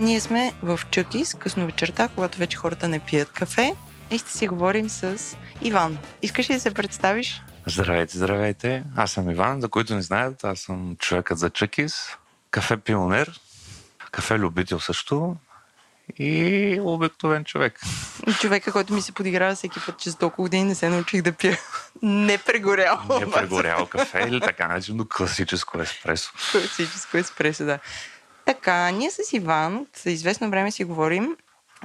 Ние сме в Чъкис, късно вечерта, когато вече хората не пият кафе и ще си говорим с Иван. Искаш ли да се представиш? Здравейте, здравейте. Аз съм Иван, за които не знаят. Аз съм човекът за Чъкис, кафе пионер, кафе любител също и обикновен човек. Човека, който ми се подиграва всеки път, че за толкова години не се научих да пия не прегоряло. Не прегоряло кафе или така наречено класическо еспресо. Класическо еспресо, да. Така, ние с Иван за известно време си говорим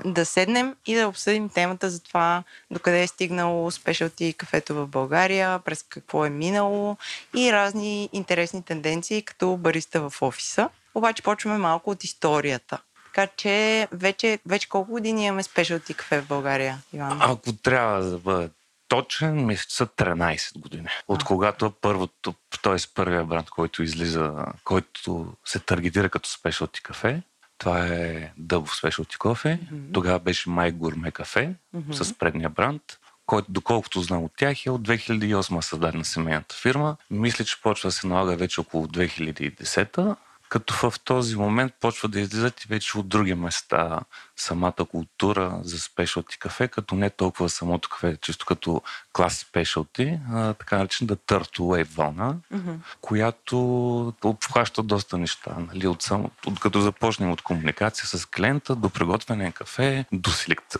да седнем и да обсъдим темата за това докъде е стигнало спешалти кафето в България, през какво е минало и разни интересни тенденции като бариста в офиса. Обаче почваме малко от историята. Така че вече, вече колко години имаме спешалти кафе в България, Иван? Ако трябва да бъде точен, мисля, са 13 години. От когато първото, т.е. първия бранд, който излиза, който се таргетира като спешалти кафе, това е Дъбов Specialty Coffee. Mm-hmm. Тогава беше Май Гурме кафе mm-hmm. с предния бранд, който, доколкото знам от тях, е от 2008 създадена семейната фирма. Мисля, че почва да се налага вече около 2010 като в този момент почва да излизат и вече от други места самата култура за спешалти кафе, като не толкова самото кафе, чисто като клас спешалти, така наречената Turtle Wave вълна, mm-hmm. която обхваща доста неща. Нали? От само, от, като започнем от комуникация с клиента до приготвяне на кафе, до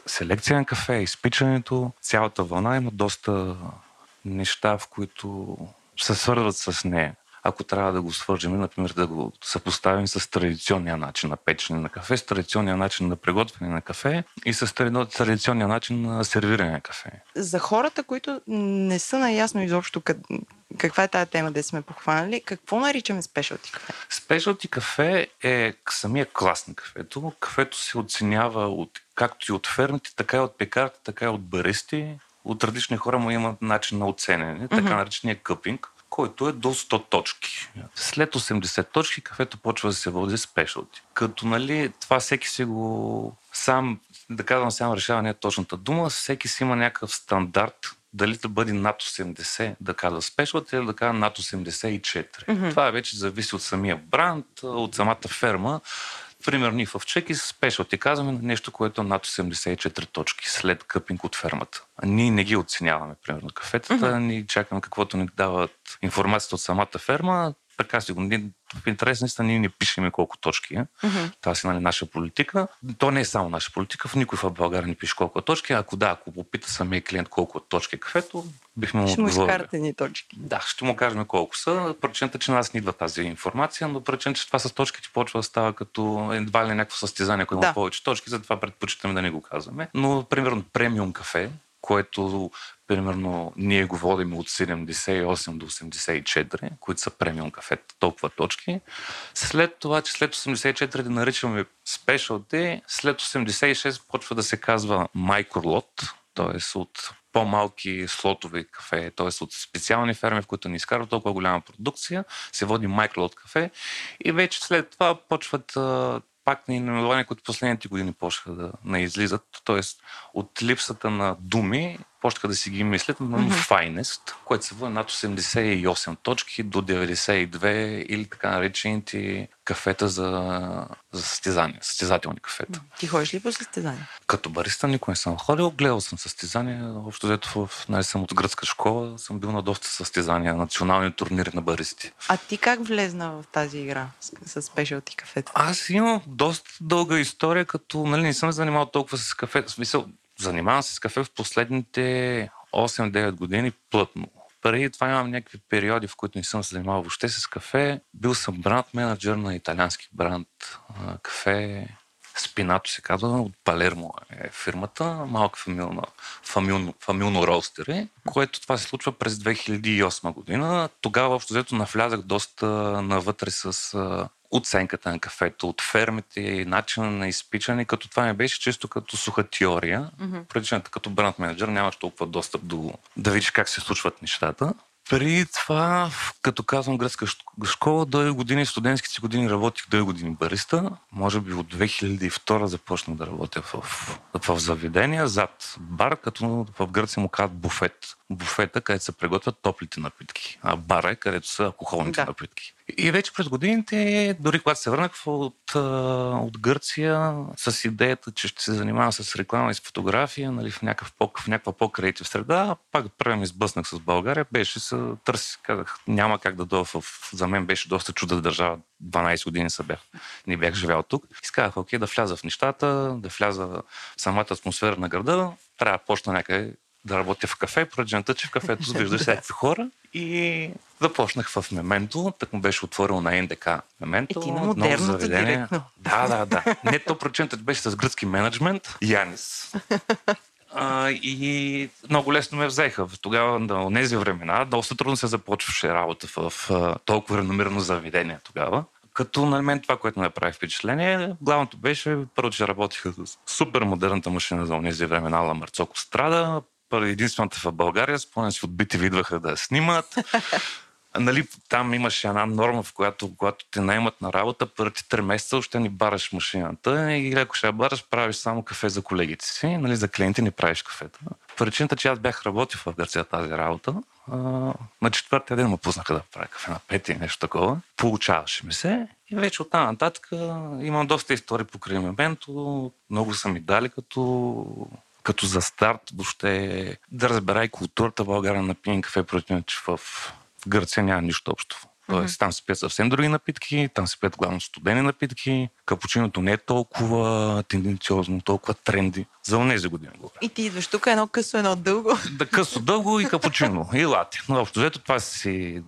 селекция на кафе, изпичането, цялата вълна има доста неща, в които се свързват с нея ако трябва да го свържем, например, да го съпоставим с традиционния начин на печене на кафе, с традиционния начин на приготвяне на кафе и с традиционния начин на сервиране на кафе. За хората, които не са наясно изобщо каква е тази тема, да сме похванали, какво наричаме спешалти кафе? Спешалти кафе е самия клас на кафето. Кафето се оценява от, както и от фермите, така и от пекарите, така и от баристи. От различни хора му има начин на оценене, така наречения къпинг който е до 100 точки. След 80 точки кафето почва да се води спешалти. Като нали, това всеки си го сам, да казвам сам решава не е точната дума, всеки си има някакъв стандарт дали да бъде над 80, да казва спешалти или да казва над 84. Mm-hmm. Това вече зависи от самия бранд, от самата ферма. Примерно ние в Чеки спешъл ти казваме нещо, което е над 84 точки след къпинг от фермата. А ние не ги оценяваме, примерно кафетата, mm-hmm. ние чакаме каквото ни дават информацията от самата ферма, така си го. В интерес наистина ние не пишеме колко точки е. Mm-hmm. Това си нали, наша политика. То не е само наша политика. В никой в България не пише колко е точки. Ако да, ако попита самия клиент колко е точки е кафето, бихме му Ще му изкарате ни точки. Да, ще му кажем колко са. Причината, че на нас не идва тази информация, но причината, че това с точките почва да става като едва ли някакво състезание, ако има да. повече точки, затова предпочитаме да не го казваме. Но, примерно, премиум кафе, което примерно ние го водим от 78 до 84, които са премиум кафета, толкова точки. След това, че след 84 да наричаме specialty, след 86 почва да се казва microlot, т.е. от по-малки слотови кафе, т.е. от специални ферми, в които не изкарват толкова голяма продукция, се води microlot кафе и вече след това почват пак наименования, които последните години почнаха да не излизат. Тоест, от липсата на думи, почнаха да си ги мислят, но mm-hmm. Finest, което се води над 88 точки до 92 или така наречените кафета за, за състезания, състезателни кафета. Ти ходиш ли по състезания? Като бариста никой не съм ходил, гледал съм състезания, общо взето нали, съм от гръцка школа, съм бил на доста състезания, национални турнири на баристи. А ти как влезна в тази игра с, спешалти кафета? Аз имам доста дълга история, като нали, не съм занимавал толкова с кафе. В смисъл, занимавам се с кафе в последните 8-9 години плътно. Преди това имам някакви периоди, в които не съм се занимавал въобще с кафе. Бил съм бранд менеджер на италиански бранд кафе. Спинато се казва, от Палермо е фирмата, малка фамилна, фамилно, фамилно ростери, което това се случва през 2008 година. Тогава общо взето навлязах доста навътре с оценката на кафето, от фермите и начина на изпичане, като това не беше чисто като суха теория. Mm-hmm. Причината като бранд менеджер нямаш толкова достъп до да видиш как се случват нещата. Преди това, като казвам гръцка школа, дълги години, студентските години работих дълги години бариста. Може би от 2002 започнах да работя в, в заведения зад бар, като в Гърция му казват буфет. Буфета, където се приготвят топлите напитки. А бара е където са алкохолните да. напитки. И вече през годините, дори когато се върнах от, от Гърция с идеята, че ще се занимавам с реклама и с фотография, нали, в, някакъв в някаква по-креатив среда, пак ми избъснах с България, беше се търси, казах, няма как да дойда в... За мен беше доста чуда държава, 12 години са бях, не бях живял тук. И казах, окей, да вляза в нещата, да вляза в самата атмосфера на града, трябва да почна някъде да работя в кафе, поради че в кафето виждаш всякакви хора и започнах в Мементо, так му беше отворил на НДК Мементо. И ти на модерното директно. Да, да, да. Не то процентът беше с гръцки менеджмент. Янис. А, и много лесно ме взеха. Тогава, на тези времена, доста трудно се започваше работа в, в, в толкова реномирано заведение тогава. Като на мен това, което ме прави впечатление, главното беше, първо, че работиха с супер модерната машина за тези времена, Ламарцоко Страда, единствената в България, спомням си, отбити видваха да я снимат. нали, там имаше една норма, в която, когато те наймат на работа, първите три месеца още ни бараш машината и ако ще я бараш, правиш само кафе за колегите си, нали, за клиенти не правиш кафета. Причината, че аз бях работил в Гърция тази работа, а, на четвъртия ден му пуснаха да правя кафе на пети, нещо такова. Получаваше ми се и вече оттам нататък имам доста истории по момento. Много са ми дали като като за старт въобще да разбера и културата България на пиен кафе, против че в, Гърция няма нищо общо. Тоест, mm-hmm. там се пият съвсем други напитки, там се пият главно студени напитки. Капучиното не е толкова тенденциозно, толкова тренди. За тези години го. И ти идваш тук едно късо, едно дълго. Да, късо, дълго и капучино. и лати. Но общо взето това си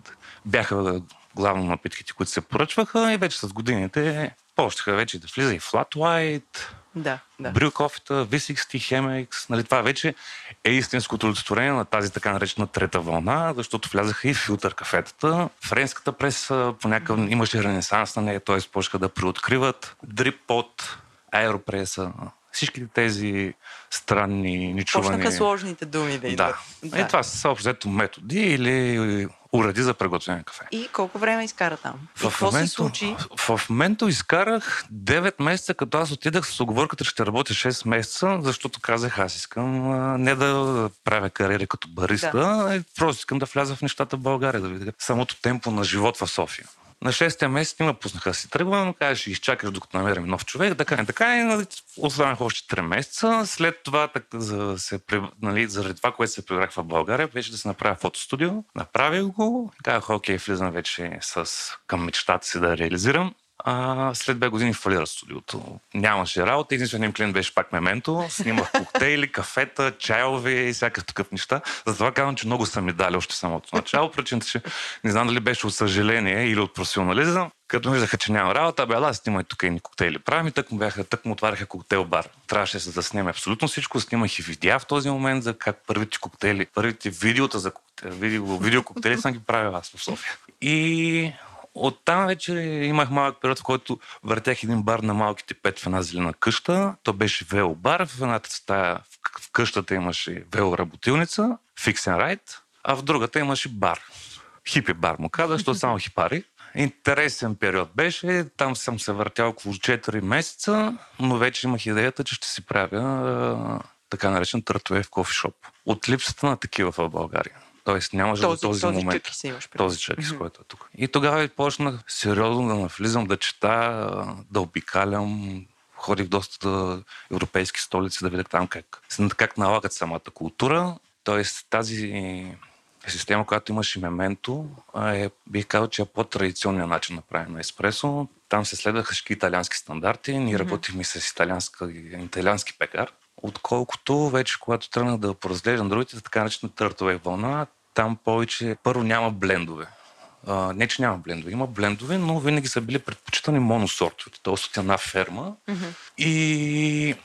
бяха главно напитките, които се поръчваха и вече с годините почнаха вече да влиза и flat white, да, да. Брил кофета, V60, Chemex, нали, това вече е истинското олицетворение на тази така наречена трета вълна, защото влязаха и филтър кафетата. Френската преса по някакъв имаше ренесанс на нея, т.е. почнаха да преоткриват дрип под аеропреса, всички тези странни нечувани... Почнаха сложните думи да идват. Да. да. И това са общо методи или уреди за приготвяне на кафе. И колко време изкара там? В и какво момento, се случи? В, в момента изкарах 9 месеца, като аз отидах с оговорката, че ще работя 6 месеца, защото казах, аз искам а, не да правя кариера като бариста, да. а просто искам да вляза в нещата в България, да видя самото темпо на живот в София. На 6-я месец ме пуснаха си тръгвам, каза, ще изчакаш докато намерим нов човек, така и така. И нали, останах още 3 месеца. След това, така, за, се, нали, заради това, което се прибрах в България, беше да се направя фотостудио. Направих го, казах, окей, влизам вече с, към мечтата си да реализирам. А, след две години фалира студиото. Нямаше работа. Единственият клиент беше пак мементо. Снимах коктейли, кафета, чайове и всякакъв такъв неща. Затова казвам, че много са ми дали още самото начало. Причината, че не знам дали беше от съжаление или от професионализъм. Като виждаха, че няма работа, бе, ала, снимай тук и коктейли. Правим и тък му, бяха, тък му отваряха коктейл бар. Трябваше да снимаме абсолютно всичко. Снимах и видеа в този момент за как първите коктейли, първите видеота за коктейли, видео, видео коктейли съм ги правил аз в София. И Оттам вече имах малък период, в който въртях един бар на малките пет в една зелена къща. То беше вело бар. В едната стая в къщата имаше вело работилница, фиксен райт, а в другата имаше бар. Хипи бар му каза, защото само хипари. Интересен период беше. Там съм се въртял около 4 месеца, но вече имах идеята, че ще си правя така наречен търтове в кофешоп. От липсата на такива в България. Тоест нямаше този, до този, този момент. Чъки си имаш този човек, с който е тук. И тогава почнах сериозно да навлизам, да чета, да обикалям, ходих доста до европейски столици да видя там как, как налагат самата култура. Тоест тази система, която имаше мементо, е, бих казал, че е по-традиционният начин на правене на еспресо. Там се следваха всички италиански стандарти. Ние mm-hmm. работихме с италиански пекар. Отколкото вече, когато тръгнах да поразглеждам другите, така наречена търтове вълна, там повече, първо няма блендове. А, не, че няма блендове. Има блендове, но винаги са били предпочитани моносортовете, т.е. от една ферма. Mm-hmm. И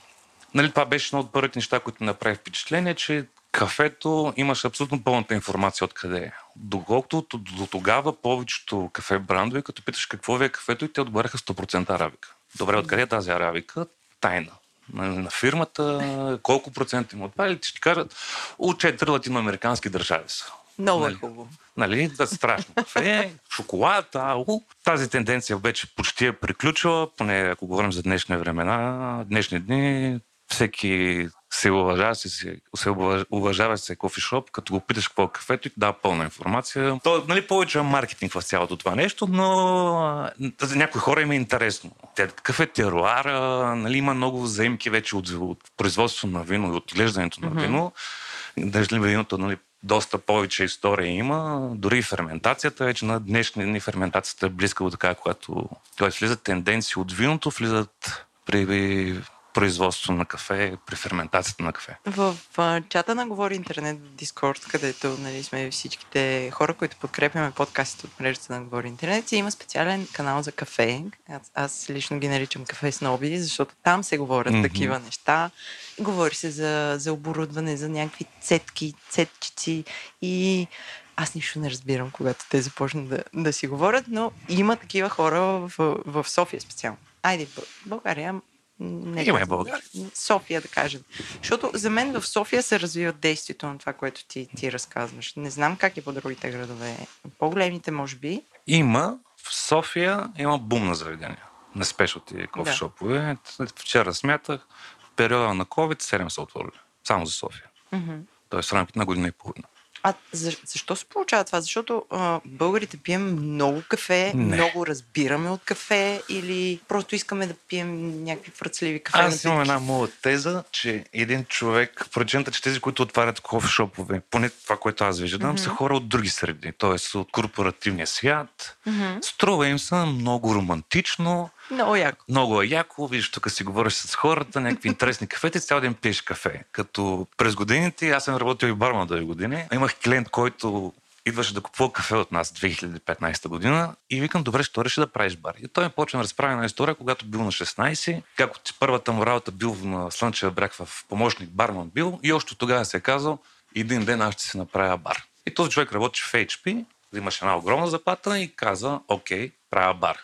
нали, това беше едно от първите неща, които направи впечатление, че кафето имаше абсолютно пълната информация откъде е. Доколкото до тогава повечето кафе брандове, като питаш какво ви е кафето, и те отговаряха 100% арабика. Добре, откъде е тази арабика? Тайна на фирмата, колко процента им отпали, ще ти кажат, от четири латиноамерикански държави са. Много е нали? хубаво. Нали, да страшно кафе, шоколад, ау. Тази тенденция вече почти е приключила, поне ако говорим за днешни времена, днешни дни, всеки се уважава, се, се уважава се кофишоп, като го питаш какво е кафето и дава пълна информация. То нали, повече е маркетинг в цялото това нещо, но за някои хора им е интересно. Те, какъв е теруара, нали, има много заимки вече от, от производство на вино и от отглеждането на вино. Mm-hmm. Даже виното нали, доста повече история има. Дори и ферментацията, вече на днешни дни ферментацията е близка до така, когато т.е. влизат тенденции от виното, влизат при производство на кафе, при ферментацията на кафе. В в чата на Говори Интернет в Дискорд, където нали, сме всичките хора, които подкрепяме подкастите от мрежата на Говори Интернет, има специален канал за кафе. Аз, аз лично ги наричам кафе сноби, защото там се говорят mm-hmm. такива неща. Говори се за, за оборудване, за някакви цетки, цеткици и аз нищо не разбирам, когато те започнат да, да си говорят, но има такива хора в, в София специално. Айде, България не Има и България. София, да кажем. Защото за мен в София се развива действието на това, което ти, ти разказваш. Не знам как е по другите градове. По-големите, може би. Има. В София има бум на заведения. На спешоти кофешопове. Да. Вчера смятах, периода на COVID 7 са отворили. Само за София. Mm-hmm. Тоест в рамките на година и половина. А за, защо се получава това? Защото а, българите пием много кафе, Не. много разбираме от кафе или просто искаме да пием някакви фръцливи кафе. Аз имам една моя теза, че един човек, причината, че тези, които отварят кофешопове, поне това, което аз виждам, mm-hmm. са хора от други среди, т.е. от корпоративния свят. Mm-hmm. Струва им са много романтично, много яко. Много е яко. Виждаш, тук си говориш с хората, някакви интересни кафети, цял ден пиеш кафе. Като през годините, аз съм работил и барма до години. Имах клиент, който идваше да купува кафе от нас 2015 година и викам, добре, що реши да правиш бар? И той ми почна да разправя една история, когато бил на 16, как от първата му работа бил на Слънчев бряг в помощник барман бил и още тогава се е казал, един ден аз ще си направя бар. И този човек работи в HP, имаше една огромна заплата и каза, окей, правя бар.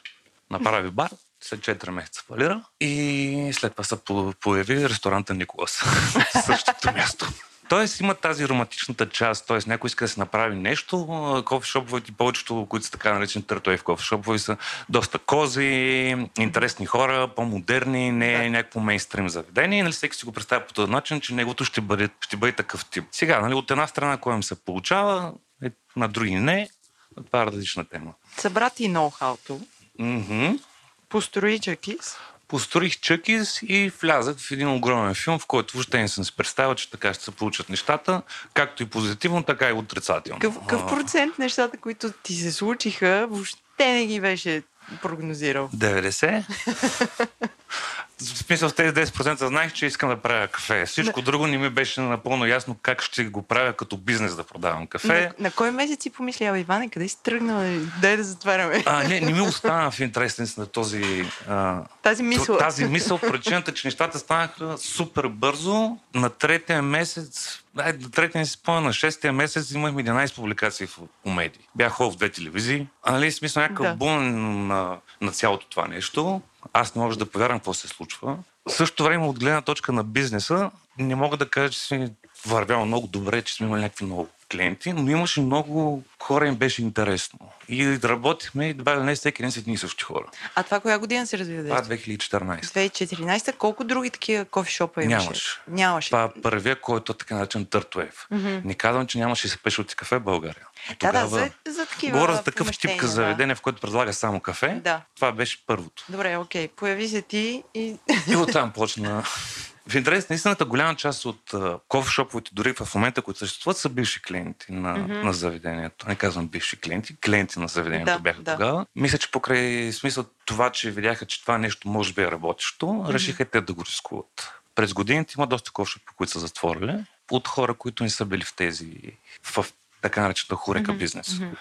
Направи бар, след 4 месеца фалира и след това се появи ресторанта Николас в същото място. Тоест има тази романтичната част, т.е. някой иска да се направи нещо. Кофешоповете, повечето, които са така наречени търтои в кофешопове, са доста кози, интересни хора, по-модерни, не да. някакво мейнстрим заведение. Нали, всеки си го представя по този начин, че неговото ще бъде, ще бъде такъв тип. Сега, нали, от една страна, кой им се получава, е, на други не. Това е различна тема. Събра ти ноу-хауто. Mm-hmm. Построи Чъкис? Построих Чъкис и влязах в един огромен филм, в който въобще не съм си представил, че така ще се получат нещата, както и позитивно, така и отрицателно. Какъв, какъв процент нещата, които ти се случиха, въобще не ги беше прогнозирал? 90. В смисъл в тези 10% знаех, че искам да правя кафе. Всичко на... друго не ми беше напълно ясно как ще го правя като бизнес да продавам кафе. На, на кой месец си помисля, Иване, къде си тръгнал? Дай да затваряме. А, не, не ми остана в интерес на този... А, тази мисъл. Тази мисъл, причината, че нещата станаха супер бързо. На третия месец Ай, на третия не си спомня, на шестия месец имахме 11 публикации в, по медии. Бях хол в две телевизии. А, нали, смисъл някакъв да. бум на, на цялото това нещо. Аз не мога да повярвам какво се случва. В същото време, от гледна точка на бизнеса, не мога да кажа, че си вървял много добре, че сме имали някакви много клиенти, но имаше много хора, им беше интересно. И работихме и добавили не всеки ден с едни и същи хора. А това коя година се развива? Това 2014. 2014. Колко други такива кофешопа имаше? Нямаше. Нямаше. Това е първия, който е така наречен Търтуев. Mm-hmm. Не казвам, че нямаше спешалти кафе в България. Тогава... Да, да, за, за такива Говоря за такъв тип заведение, в който предлага само кафе. Да. Това беше първото. Добре, окей. Появи се ти и... И оттам почна в интерес на истината, голяма част от кофешоповете, дори в момента, които съществуват, са бивши клиенти на, mm-hmm. на заведението. Не казвам бивши клиенти, клиенти на заведението да, бяха да. тогава. Мисля, че покрай смисъл това, че видяха, че това нещо може би е работещо, mm-hmm. решиха те да го рискуват. През годините има доста кофешопи, които са затворили от хора, които не са били в тези, в така наречената хорека mm-hmm. бизнес. Mm-hmm.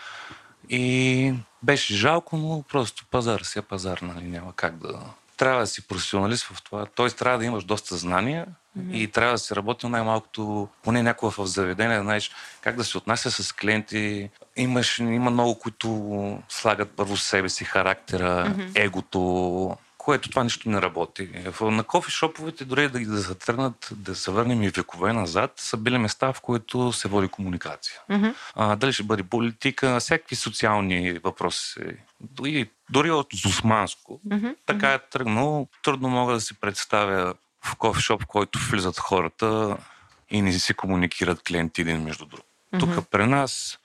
И беше жалко, но просто пазар си е пазар, нали? Няма как да, трябва да си професионалист в това. Т.е. трябва да имаш доста знания mm-hmm. и трябва да си работил най-малкото, поне някога в заведение, да знаеш как да се отнася с клиенти. Имаш, има много, които слагат първо себе си характера, mm-hmm. егото, което това нищо не работи. На кофи шоповете, дори да, да се тръгнат, да се върнем и векове назад, са били места, в които се води комуникация. Mm-hmm. А, дали ще бъде политика, всякакви социални въпроси. Дори, дори от Зусманско. Mm-hmm. Така е тръгнало. Трудно мога да си представя в кофешоп, в който влизат хората и не си комуникират клиенти един между друг. Mm-hmm. Тук при нас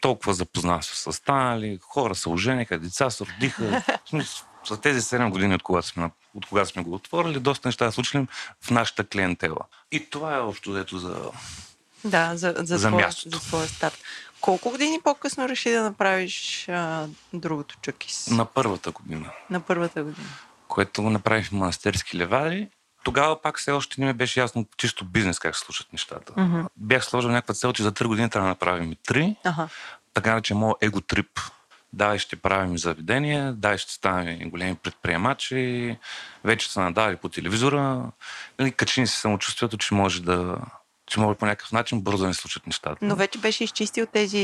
толкова запознава са станали, хора се ожениха, деца се родиха. За тези 7 години, от когато сме, от кога сме го отворили, доста неща да случили в нашата клиентела. И това е общо дето за, да, за, за, за мястото. за твоя старт. Колко години по-късно реши да направиш а, другото чукис? На първата година. На първата година. Което го направих в манастирски левари. Тогава пак все още не ми беше ясно чисто бизнес как се случат нещата. Mm-hmm. Бях сложил някаква цел, че за 3 години трябва да направим и 3. Ага. Така че моят его трип. Да, ще правим заведения, да, ще ставаме големи предприемачи, вече са надали по телевизора. Нали, качи ни се самочувствието, че може да че може по някакъв начин бързо да не случат нещата. Но вече беше изчистил тези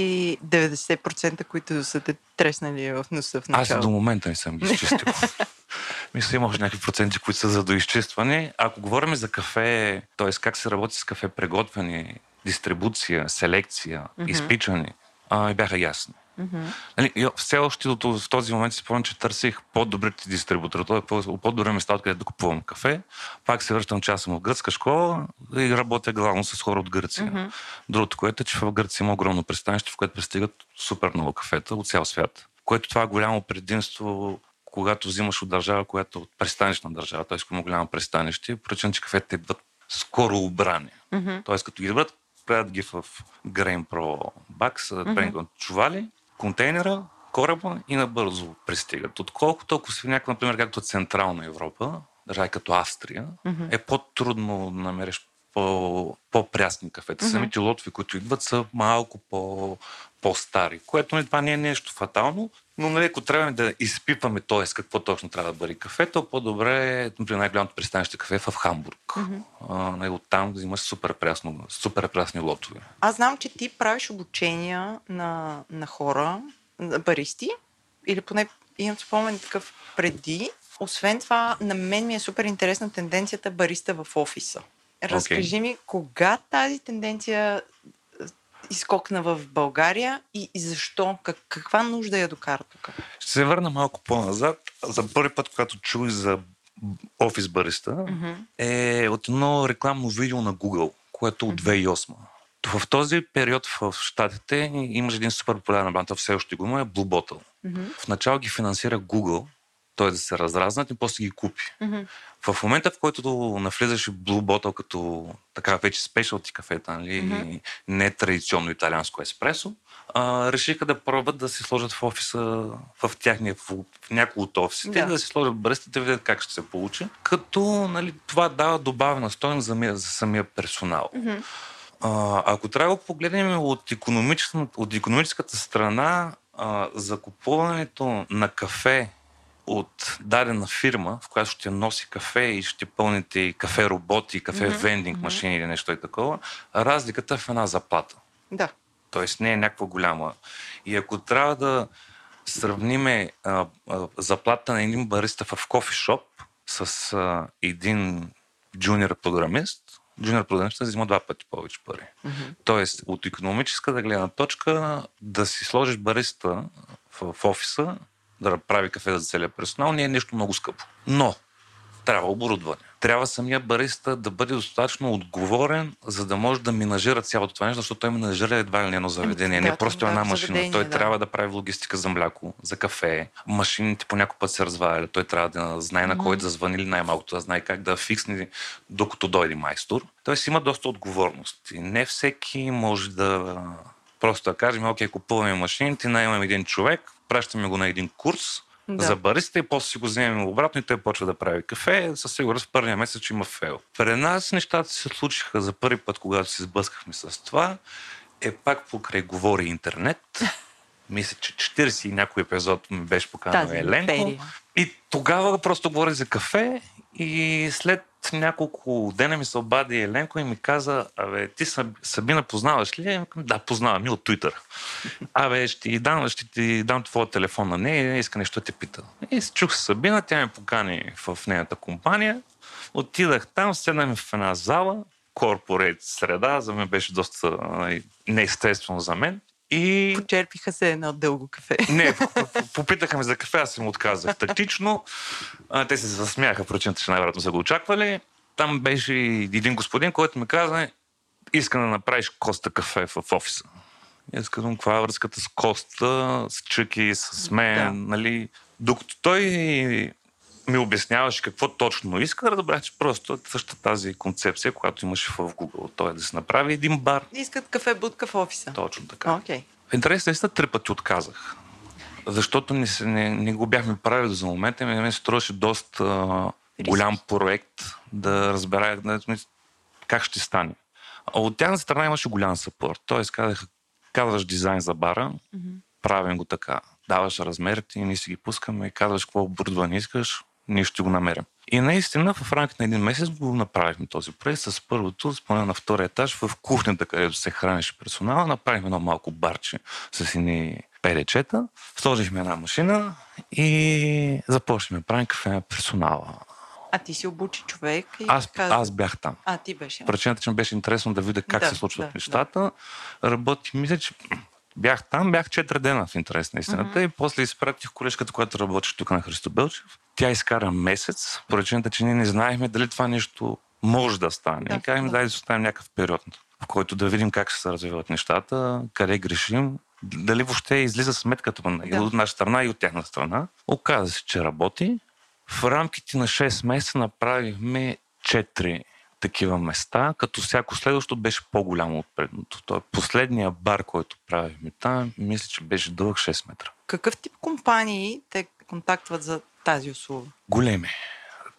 90%, които са те треснали в носа в Аз начало. до момента не съм ги изчистил. Мисля, има още някакви проценти, които са за доизчистване. Ако говорим за кафе, т.е. как се работи с кафе, приготвяне, дистрибуция, селекция, Мгм. изпичане, а, бяха ясни. Мгм. Нали, все още до, в този момент си спомням, че търсих по-добрите дистрибутори, т.е. по- по-добре места, откъдето да купувам кафе. Пак се връщам, че аз съм в гръцка школа и работя главно с хора от Гърция. Мгм. Другото, което е, че в Гърция има огромно пристанище, в което пристигат супер много кафета от цял свят. Което това е голямо предимство, когато взимаш от държава, която е от пристанищна държава, т.е. има голямо пристанище, причина, че кафетите идват скоро обрани. Мгм. Т.е. като ги добрат, правят ги в Grain Pro бакс, mm-hmm. чували, контейнера, кораба и набързо пристигат. Отколкото ако си в някаква, например, както Централна Европа, държави като Австрия, Мгм. е по-трудно да намериш по, по-прясни кафета. Мгм. Самите лотови, които идват, са малко по, по-стари, което нали, това не е нещо фатално, но нали, ако трябва да изпипваме т.е. какво точно трябва да бъде кафето, по-добре е, например, най-голямото пристанище кафе е в Хамбург. Мгм. А, нали, оттам да взимаш супер, прясно, супер прясни лотове. Аз знам, че ти правиш обучения на, на хора, на баристи, или поне имам спомен такъв преди. Освен това, на мен ми е супер интересна тенденцията бариста в офиса. Разкажи ми, кога тази тенденция изкокна в България и, и защо? Как, каква нужда я докара тук? Ще се върна малко по-назад. За първи път, когато чух за офис бариста, Мгм. е от едно рекламно видео на Google, което е от 2008. В този период в Штатите имаше един супер популярен бранд, все още го има, е Blue Bottle. Мгм. В начало ги финансира Google, т.е. да се разразнат и после ги купи. Мгм. В момента, в който навлизаше Blue Bottle като така вече спешалти кафета, нали, Мгм. не традиционно италианско еспресо, а, решиха да пробват да се сложат в офиса, в тяхния, в, в някои от офисите, Да. да. си сложат баристите, да видят как ще се получи. Като нали, това дава добавена стойност за, за самия персонал. Мгм. А, ако трябва да погледнем от, економическата, от економическата страна, а, закупуването на кафе от дадена фирма, в която ще носи кафе и ще пълните и кафе роботи, кафе вендинг машини или нещо и такова, разликата е в една заплата. Да. Тоест не е някаква голяма. И ако трябва да сравниме а, а, заплата на един бариста в кофешоп с а, един джуниор програмист, джуниор програмист взима два пъти повече пари. Мгм. Тоест, от економическата гледна точка, да си сложиш бариста в, в офиса, да прави кафе за целия персонал, не е нещо много скъпо. Но трябва оборудване. Трябва самия бариста да бъде достатъчно отговорен, за да може да минажира цялото това нещо, защото той менажира едва ли не едно заведение. да, не просто да, една машина. той да. трябва да прави логистика за мляко, за кафе. Машините по някой път се развалят. Той трябва да знае на кой да звъни или най-малкото да знае как да фиксне, докато дойде майстор. Тоест има доста отговорност. И не всеки може да просто да кажем, окей, купуваме машините, наймаме един човек, пращаме го на един курс, Да. за бариста и после си го вземем обратно и той почва да прави кафе. Със сигурност в първия месец има фейл. При нас нещата се случиха за първи път, когато се сблъскахме с това. Е пак покрай говори интернет. Мисля, че 40 и някой епизод ми беше поканал Еленко. империя. И тогава просто говори за кафе и след няколко дена ми се обади Еленко и ми каза, абе, ти Саб- Сабина познаваш ли? Викам, Да, познавам и от Twitter. Абе, ще ти дам, ще ти дам твоя телефон на нея, иска нещо да те пита. И чух с Сабина, тя ме покани в нейната компания. Отидах там, седнахме в една зала, корпорейт среда, за мен беше доста а, неестествено за мен. И Почерпиха се едно дълго кафе. не, попитаха ме за кафе, аз им отказах тактично. А, те се засмяха, причината, че най-вероятно са го очаквали. там беше един господин, който ми каза, иска да направиш Коста кафе в офиса. И аз казвам, каква е връзката с Коста, с Чъки, с мен, да. нали? Докато той ми обясняваше какво точно иска, разбрах, че просто е същата тази концепция, която имаше в Google. Той е да се направи един бар. Искат кафе будка в офиса. Точно така. Okay. В интерес наистина три пъти отказах. Защото не, не, не го бяхме правили за момента. Ми ми се струваше доста голям проект да разбера как ще стане. А от тяхна страна имаше голям съпорт. Тоест казаха, казваш дизайн за бара, mm-hmm. правим го така. Даваш размерите и ние си ги пускаме и казваш какво оборудване искаш, ние ще го намерим. И наистина в рамките на един месец го направихме този проект с първото, спомена на втория етаж, в кухнята, където се хранеше персонала, направихме едно малко барче с едни перечета, сложихме една машина и започнахме правим кафе на персонала. А ти си обучи човек? И аз, каза... аз бях там. А, ти беше. Причината, че ми беше интересно да видя как да, се случват да, нещата. Да. Работи, мисля, че бях там, бях 4 дена в интерес на истината mm-hmm. и после изпратих колежката, която работеше тук на Христо Белчев. Тя изкара месец, причината, че ние не знаехме дали това нещо може да стане. Да, и казахме, да. дай да оставим някакъв период, в който да видим как ще се развиват нещата, къде грешим, дали въобще излиза сметката да. и от наша страна и от тяхна страна. Оказа се, че работи. В рамките на 6 месеца направихме 4 такива места, като всяко следващо беше по-голямо от предното. Той последния бар, който правихме там, мисля, че беше дълъг 6 метра. Какъв тип компании те контактват за тази услуга? Големи.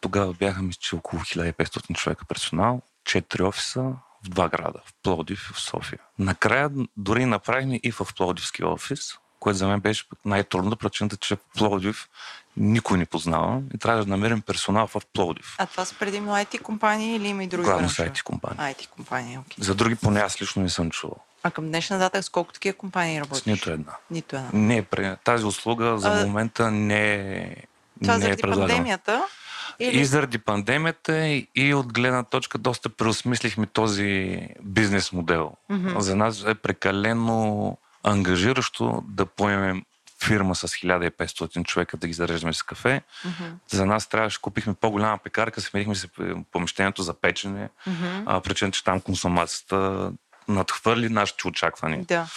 Тогава бяха, мисля, че около 1500 човека персонал, 4 офиса в два града, в Плодив и в София. Накрая дори направихме и в Плодивски офис, което за мен беше най-трудно, причината, че в Плодив никой не познава и трябва да намерим персонал в Пловдив. А това са предимно IT компании или има и други Главно са IT компании. IT компании, окей. За други поне аз лично не съм чувал. А към днешна дата с колко такива компании работиш? С нито една. Нито една. Не, тази услуга за а, момента не е Това не заради е пандемията? Или? И заради пандемията и от гледна точка доста преосмислихме този бизнес модел. Mm-hmm. За нас е прекалено ангажиращо да поемем фирма с 1500 човека да ги зареждаме с кафе. Mm-hmm. За нас трябваше, купихме по-голяма пекарка, сменихме се помещението за печене, mm-hmm. а, причина, че там консумацията надхвърли нашите очаквания. Да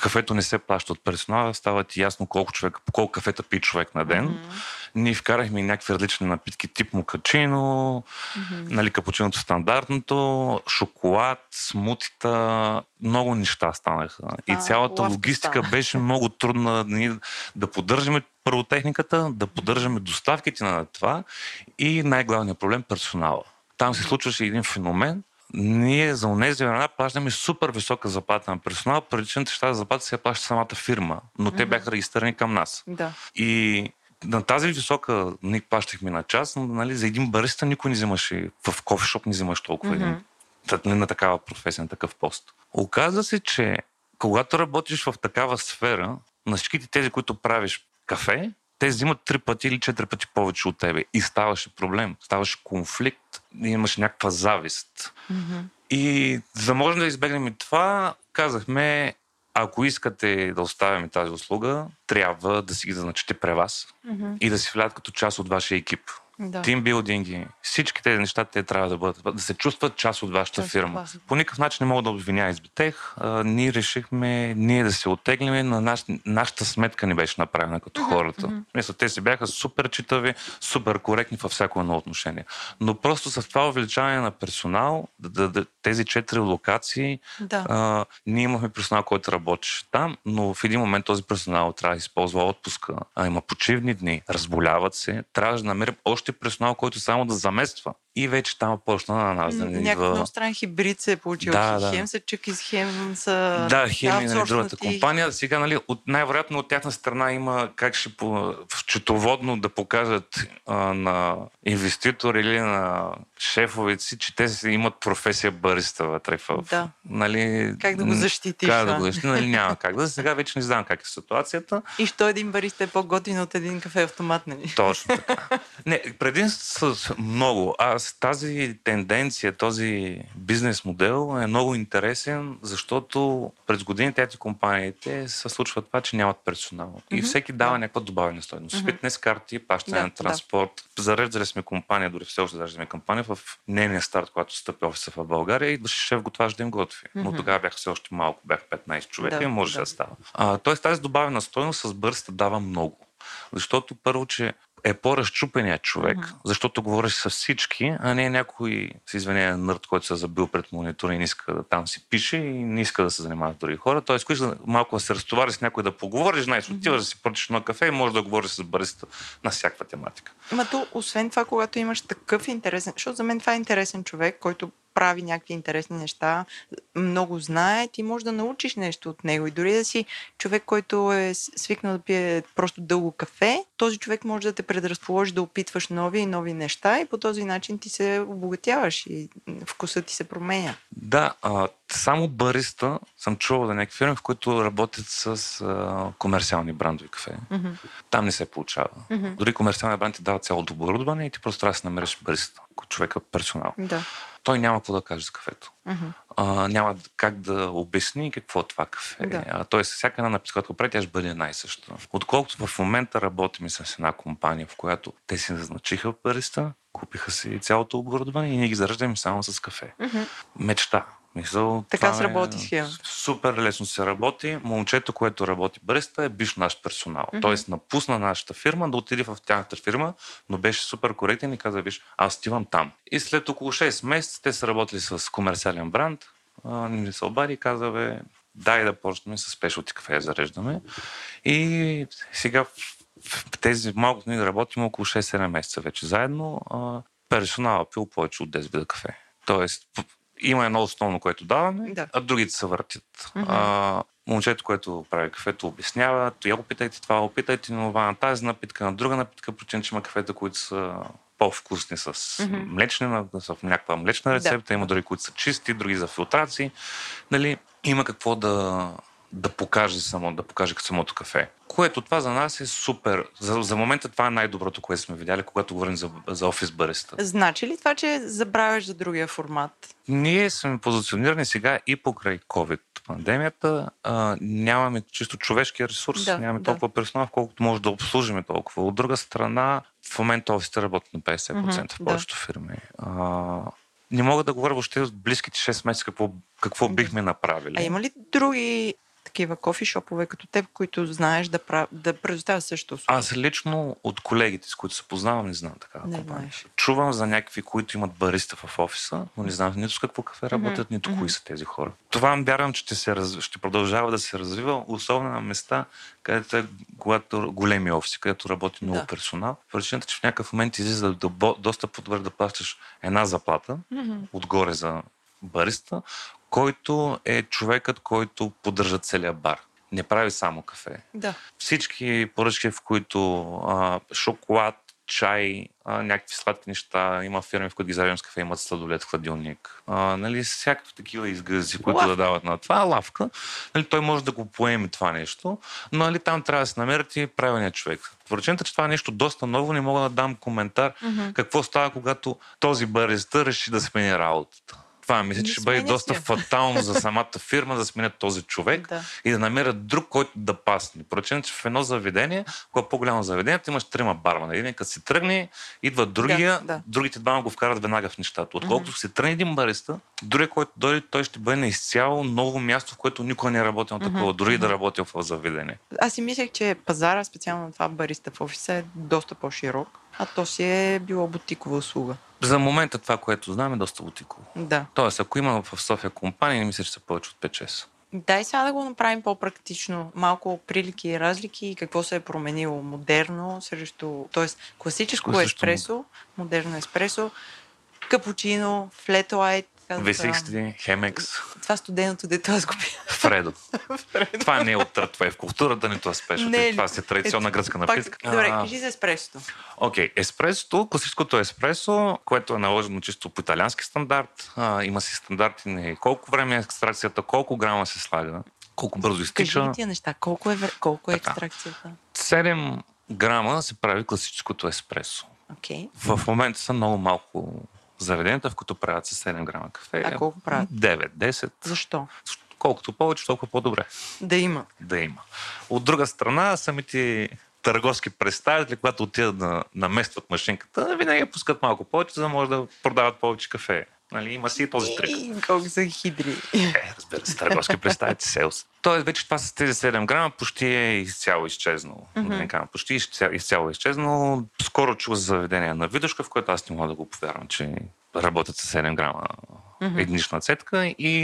кафето не се плаща от персонала, става ти ясно колко, човек, колко кафета пи човек на ден. Mm-hmm. Ние вкарахме някакви различни напитки, тип мукачино, mm-hmm. нали, капучиното стандартното, шоколад, смутита, много неща станаха. А, и цялата логистика стана. беше много трудна да, да поддържаме първотехниката, да поддържаме доставките на това и най-главният проблем персонала. Там се случваше един феномен, ние за тези времена плащаме супер висока заплата на персонал, причината, че тази заплата се плаща самата фирма, но mm-hmm. те бяха регистрирани към нас. Да. И на тази висока ние плащахме на час, но нали, за един бариста никой не взимаше, в кофешоп не взимаш толкова mm-hmm. един, на такава професия, на такъв пост. Оказва се, че когато работиш в такава сфера, на всичките тези, които правиш кафе, те взимат три пъти или четири пъти повече от тебе. И ставаше проблем, ставаше конфликт, имаше някаква завист. Mm-hmm. И за да можем да избегнем и това, казахме, ако искате да оставяме тази услуга, трябва да си ги назначите при вас mm-hmm. и да си влядат като част от вашия екип. Да. Тимбилдинги, всички тези неща те трябва да бъдат, да се чувстват част от вашата част фирма. От По никакъв начин не мога да обвиня Избитех. ние решихме ние да се оттеглиме, на наш, нашата сметка ни беше направена като mm-hmm. хората. Mm-hmm. Мисля, те си бяха супер читави, супер коректни във всяко едно отношение. Но просто с това увеличаване на персонал, да, да, да, тези четири локации, да. а, ние имахме персонал, който работеше там, но в един момент този персонал трябва да използва отпуска. А, има почивни дни, разболяват се, трябва да намерим още още персонал, който само да замества. И вече там почна на нас да ни Някакъв много странен хибрид се е получил. Да, да. Хем са чуки с хем са... Да, хем и нали, другата компания. Сега, нали, от, най-вероятно от тяхна страна има как ще по, в четоводно да покажат а, на инвеститор или на шефовете си, че те си имат професия бариста вътре в... Да. Нали, как да го защитиш? Как да го защитиш? Нали, няма как да. Сега вече не знам как е ситуацията. И що един бариста е по-готин от един кафе автомат, нали? Точно така. Не, преди с много. Аз тази тенденция, този бизнес модел е много интересен, защото през годините тези компаниите се случва това, че нямат персонал. Mm-hmm. И всеки дава да. някаква добавена стоеност. Mm-hmm. Фитнес карти, плащане да, на транспорт. Да. Зареждали сме компания, дори все още зареждаме компания в нейния старт, когато стъпи офиса в България и да шеф готваш да им готви. Mm-hmm. Но тогава бяха все още малко, бяха 15 човека да, и може да, да става. А, тоест тази добавена стоеност с бърста дава много. Защото първо, че е по-разчупеният човек, mm-hmm. защото говориш с всички, а не някой, с извинение, нърд, който се е забил пред монитора и не иска да там си пише и не иска да се занимава с други хора. Тоест, искаш малко да се разтовари с някой да поговориш, най mm-hmm. отиваш да си прочиш на кафе и можеш да говориш с бариста на всякаква тематика. Ма то, освен това, когато имаш такъв интересен, защото за мен това е интересен човек, който прави някакви интересни неща, много знае, ти можеш да научиш нещо от него. И дори да си човек, който е свикнал да пие просто дълго кафе, този човек може да те предразположи да опитваш нови и нови неща и по този начин ти се обогатяваш и вкусът ти се променя. Да, а, само бариста съм чувал за някакви фирми, в които работят с а, комерциални брандови кафе. Mm-hmm. Там не се получава. Mm-hmm. Дори комерциални бранд ти дават цялото оборудване и ти просто трябва да се намериш бариста, човека персонал. Да той няма какво да каже за кафето. Uh-huh. А, няма как да обясни какво е това кафе. Да. А, тоест, всяка една напитка, която прави, тя ще бъде най-съща. Отколкото в момента работим с една компания, в която те си назначиха бариста, купиха си цялото оборудване и ние ги зараждаме само с кафе. Uh-huh. Мечта. Мисъл, така се работи схема. Супер лесно се работи. Момчето, което работи Бреста, е биш наш персонал. Mm-hmm. Тоест напусна нашата фирма да отиде в тяхната фирма, но беше супер коректен и каза, виж, аз отивам там. И след около 6 месеца те са работили с комерциален бранд. Ми се обади и каза, бе, дай да почнем с спешалти кафе да зареждаме. И сега в тези малко да работим около 6-7 месеца вече заедно. Персонала пил повече от 10 вида кафе. Тоест, има едно основно, което даваме, да. а другите се въртят. Mm-hmm. А, момчето, което прави кафето, обяснява, я опитайте това, опитайте това, на тази напитка, на друга напитка, причина, че има кафета, които са по-вкусни с mm-hmm. млечни, с някаква млечна рецепта, да. има други, които са чисти, други за филтрации. Нали, има какво да, да покаже само, да покаже самото кафе. Което това за нас е супер. За, за момента това е най-доброто, което сме видяли, когато говорим за, за офис бариста. Значи ли това, че забравяш за другия формат? Ние сме позиционирани сега и покрай COVID пандемията. А, нямаме чисто човешкия ресурс, да, нямаме да. толкова персонал, колкото може да обслужиме толкова. От друга страна, в момента офисите работят на 50% mm-hmm, в повечето да. фирми. А, не мога да говоря въобще от близките 6 месеца какво, какво бихме направили. А има ли други такива кофи шопове като теб, които знаеш да, прав... да предоставя също услуга? Аз лично от колегите, с които се познавам, не знам такава не компания. Знаеш. Чувам за някакви, които имат бариста в офиса, но не знам нито с какво кафе работят, mm-hmm. нито mm-hmm. кои са тези хора. Това вярвам, че ще, се раз... ще продължава да се развива, особено на места, където е когато големи офиси, където работи много да. персонал. Причината, че в някакъв момент излиза да, доста по-добре да плащаш една заплата mm-hmm. отгоре за бариста, който е човекът, който поддържа целият бар. Не прави само кафе. Да. Всички поръчки, в които а, шоколад, чай, а, някакви сладки неща. Има фирми, в които ги зареждам с кафе, имат сладолет, хладилник. А, нали, всякакви такива изгъзи, които лавка. да дават на това. Лавка. Нали, той може да го поеме това нещо, но нали, там трябва да се намерят и правилният човек. Причината, че това е нещо доста ново, не мога да дам коментар mm-hmm. какво става, когато този бариста реши да смени работата. Това мисля, че ще бъде доста фатално за самата фирма да сменят този човек да. и да намерят друг, който да пасне. Поръчен, че в едно заведение, когато е по-голямо заведение, имаш трима бармана. Един като си тръгне, идва другия, да, да. другите двама го вкарат веднага в нещата. Отколкото mm-hmm. си тръгне един бариста, другия, който дойде, той ще бъде на изцяло ново място, в което никой не е работил на такова, mm-hmm. дори да работил в заведение. Аз си мислех, че пазара, специално на това бариста в офиса, е доста по-широк а то си е било бутикова услуга. За момента това, което знам е доста бутиково. Да. Тоест, ако има в София компания, не мисля, че са повече от 5-6. Дай сега да го направим по-практично. Малко прилики и разлики и какво се е променило модерно срещу... Тоест, класическо Класично... еспресо, модерно еспресо, капучино, флет лайт, V60, Chemex. Това студеното дето аз го Фредо. Фредо. Това не е от това е в културата, нито е спешно. Не, това си е традиционна е, гръцка напитка. Добре, кажи за еспресото. Окей, okay. еспресото, класическото еспресо, което е наложено чисто по италиански стандарт. А, има си стандарти на колко време е екстракцията, колко грама се слага, колко бързо изтича. Кажи тия неща, колко е, колко е екстракцията? 7 грама се прави класическото еспресо. Okay. В момента са много малко заведенията, в които правят с 7 грама кафе. А колко правят? 9, 10. Защо? Колкото повече, толкова по-добре Да има. да има. От друга страна, самите търговски представители, когато отидат да наместват машинката, винаги пускат малко повече, за да може да продават повече кафе. Нали, има си и този трик. И колко са хидри. Е, разбира се, търговски представители, селс. Тоест, вече това с тези 7 грама почти е изцяло изчезнало. Mm-hmm. Почти изцяло, изцяло е изчезнало. Скоро чух за заведение на Видушка, в което аз не мога да го повярвам, че работят с 7 грама mm-hmm. единична цетка и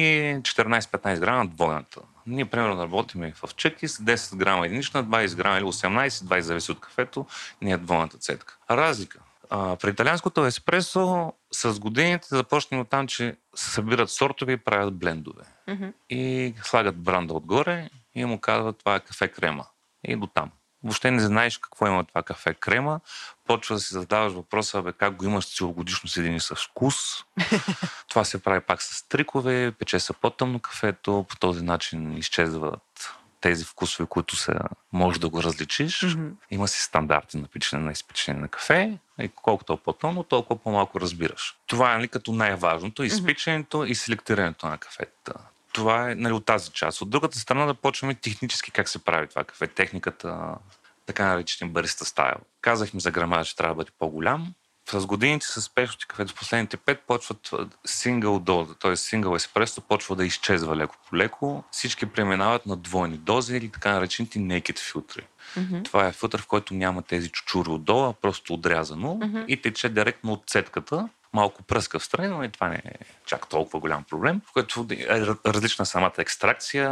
14-15 грама двойната. Ние, примерно, работим в чеки с 10 грама единична, 20 грама или 18-20 зависи от кафето, ние е двойната цетка. Разлика. А, при италианското еспресо с годините започнем от там, че се събират сортове и правят блендове. Мгм. И слагат бранда отгоре и му казват това е кафе крема. И до там. Въобще не знаеш какво има това кафе крема. Почва да си задаваш въпроса, бе, как го имаш целогодишно седени с вкус. това се прави пак с трикове, пече се по-тъмно кафето, по този начин изчезват тези вкусове, които са, може да го различиш. Мгм. Има си стандарти на пичане на изпичане на кафе. И колкото е по-тъмно, толкова по-малко разбираш. Това е нали, като най-важното. Изпичането и селектирането на кафетата. Това е нали, от тази част. От другата страна да почваме технически как се прави това кафе. Техниката, така наречения бариста стайл. Казахме за грамажа, че трябва да бъде по-голям. С годините с спешности кафето, в последните пет почват сингъл доза, т.е. сингъл еспресо почва да изчезва леко по леко. Всички преминават на двойни дози или така наречените naked филтри. Мгм. Това е филтър, в който няма тези чучури отдолу, а просто отрязано Мгм. и тече директно от цетката. Малко пръска в страни, но и това не е чак толкова голям проблем, в който е раз- различна самата екстракция,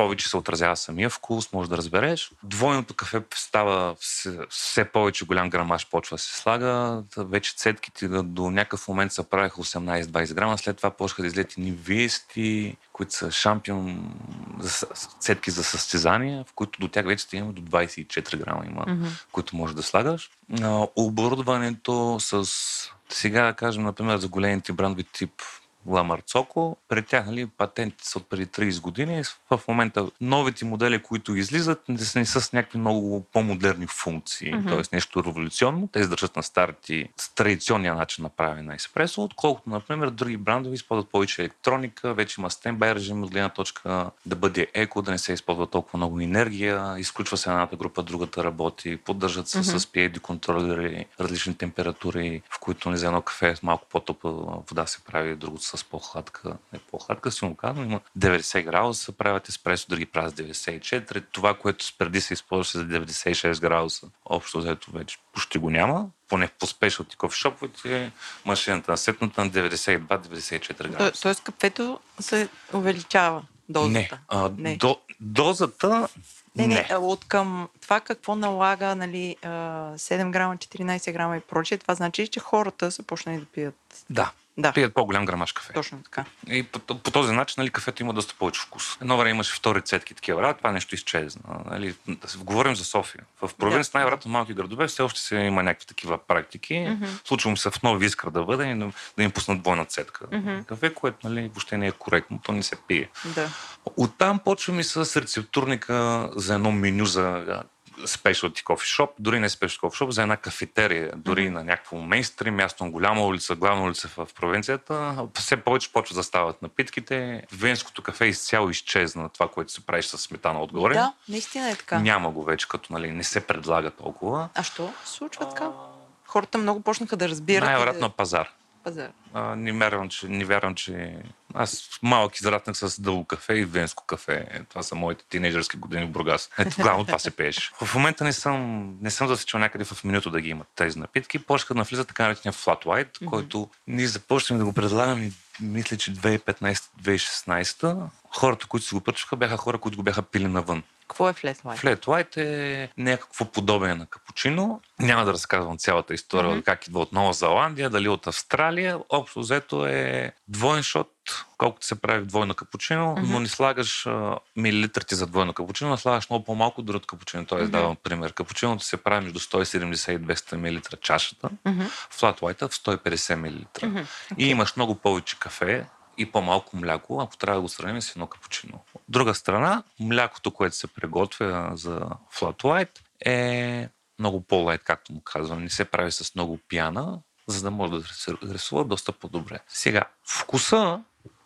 повече се отразява самия вкус, може да разбереш. Двойното кафе става все, все повече голям грамаж, почва да се слага. Вече цетките до, някакъв момент се правиха 18-20 грама, след това почнаха да излеят ни виести, които са шампион цетки за състезания, в които до тях вече стигаме до 24 грама има, Мгм. които можеш да слагаш. Оборудването с сега да кажем, например, за големите брандови тип Ламарцоко, нали, патентите са от преди 30 години. В момента новите модели, които излизат, не са, с някакви много по-модерни функции, Мгм. т.е. нещо революционно. Те издържат на старите, с традиционния начин на правене на еспресо, отколкото, например, други брандове използват повече електроника, вече има стендбай режим от гледна точка да бъде еко, да не се използва толкова много енергия, изключва се едната група, другата работи, поддържат се Мгм. с PID контролери, различни температури, в които не за едно кафе с малко по-топла вода се прави, другото с по-хладка, не по-хладка, силно казвам, има 90 градуса, правят еспресо, други правят с 94. Това, което преди се използваше за 96 градуса, общо взето вече почти го няма. Поне в спешалти кофешоповете, машината на сетната на 92-94 То- градуса. Тоест кафето се увеличава дозата. Не. А, Не. До, дозата Не, не, а от към това какво налага нали, а, 7 грама, 14 грама и прочее, това значи, че хората са почнали да пият. Да. Да, Пият по-голям грамаж кафе. точно така. И по, по този начин нали, кафето има доста повече вкус. Едно време имаше втори цетки такива, а това нещо изчезна. Нали, да си говорим за София. В провинцията, най-вероятно малки градове, все още се има някакви такива практики. Мгм. Случва му се в Нови Искър да бъде и да, да им пуснат двойна цетка. Мгм. Кафе, което нали, въобще не е коректно, то не се пие. Да. Оттам почваме с рецептурника за едно меню за specialty coffee shop, дори не specialty coffee shop, за една кафетерия, дори Мгм. на някакво мейнстрим място на голяма улица, главна улица в провинцията. Все повече почва да стават напитките. Венското кафе изцяло изчезна, това, което се правиш с сметана отгоре. Да, наистина е така. Няма го вече, като нали, не се предлага толкова. А що се случва така? Хората много почнаха да разбират. Най-вероятно да... пазар. Пазар. А, не, вярвам, че, не вярвам, че... Аз малък израснах с дълго кафе и венско кафе. Е, Това са моите тинейджърски години в Бургас. Ето, главно това се пееше. В момента не съм, не съм засечил някъде в менюто да ги имат тези напитки. Почнаха да навлизат така наречения flat white, Мгм. който ние започнахме да го предлагаме, мисля, че 2015-2016. Хората, които си го пърчаха, бяха хора, които го бяха пили навън. Какво е флет лайт? Флет White е някакво подобие на капучино. Няма да разказвам цялата история, Мгм. как идва от Нова Зеландия, дали от Австралия. Общо взето е двоен шот, колкото се прави двойно капучино, Мгм. но не слагаш а, милилитрите за двойно капучино, а слагаш много по-малко дори от капучино. Тоест, Мгм. давам пример. Капучиното се прави между 170 и 200 мл чашата. Flat White в 150 мл. Мгм. И имаш много повече кафе и по-малко мляко, ако трябва да го сравним с едно капучино. От друга страна, млякото, което се приготвя за flat white е много по-лайт, както му казвам. Не се прави с много пяна, за да може да се рисува доста по-добре. Сега, вкуса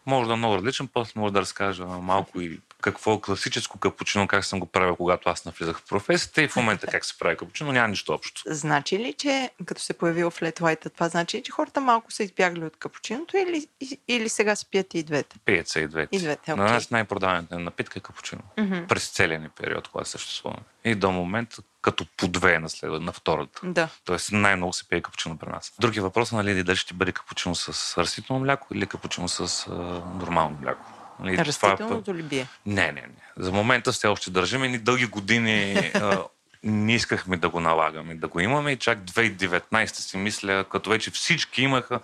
може да е много различен, после може да разкажа малко и какво е класическо капучино, как съм го правил, когато аз навлизах в професията и в момента как се прави капучино, няма нищо общо. Значи ли, че като се появил флет лайта, това значи ли, че хората малко са избягали от капучиното или, или сега се пият и двете? Пият се и двете. И двете, okay. На нас най-продаваната напитка е капучино. Mm-hmm. През целия ни период, когато съществуваме. И до момента като по две на, след, на втората. Да. Тоест най-много се пие капучино при нас. Други въпрос е нали, дали ще бъде капучино с растително мляко или капучино с а, нормално мляко. Нали, Растителното ли бие? Не, не, не. За момента все още държим и ни дълги години а, не искахме да го налагаме, да го имаме и чак 2019 си мисля, като вече всички имаха,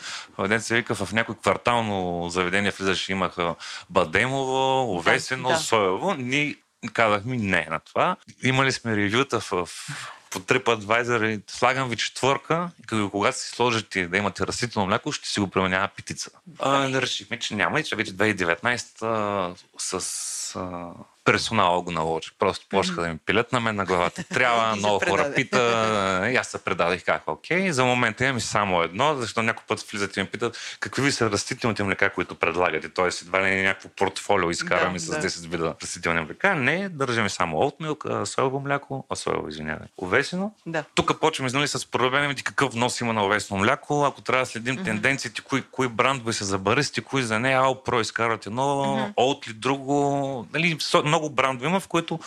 ден се вика в някой квартално заведение влизаше, имаха Бадемово, Овесено, да, да. Соево, ние казахме не на това. Имали сме ревюта в по TripAdvisor и слагам ви четвърка и когато си сложите да имате растително мляко, ще си го променява питица. А, решихме, че няма и че вече 2019 с а, персонал го наложи. Просто почнаха да ми пилят на мен на главата. Трябва, много хора пита. И аз се предадих, как окей. За момента имам само едно, защото някой път влизат и ме питат какви ви са растителните млека, които предлагате. Тоест, едва ли някакво портфолио изкараме да, с да. 10 вида растителни млека. Не, държаме само oatmilk, соево мляко, а соево, извинявай, овесено. Да. Тук почваме нали, с проблемите какъв нос има на овесно мляко. Ако трябва да следим mm-hmm. тенденциите, кои, кои брандове са за баристи, кои за не, Ау Про изкарат едно, mm-hmm. Oatly друго. Нали, много брандове има, в които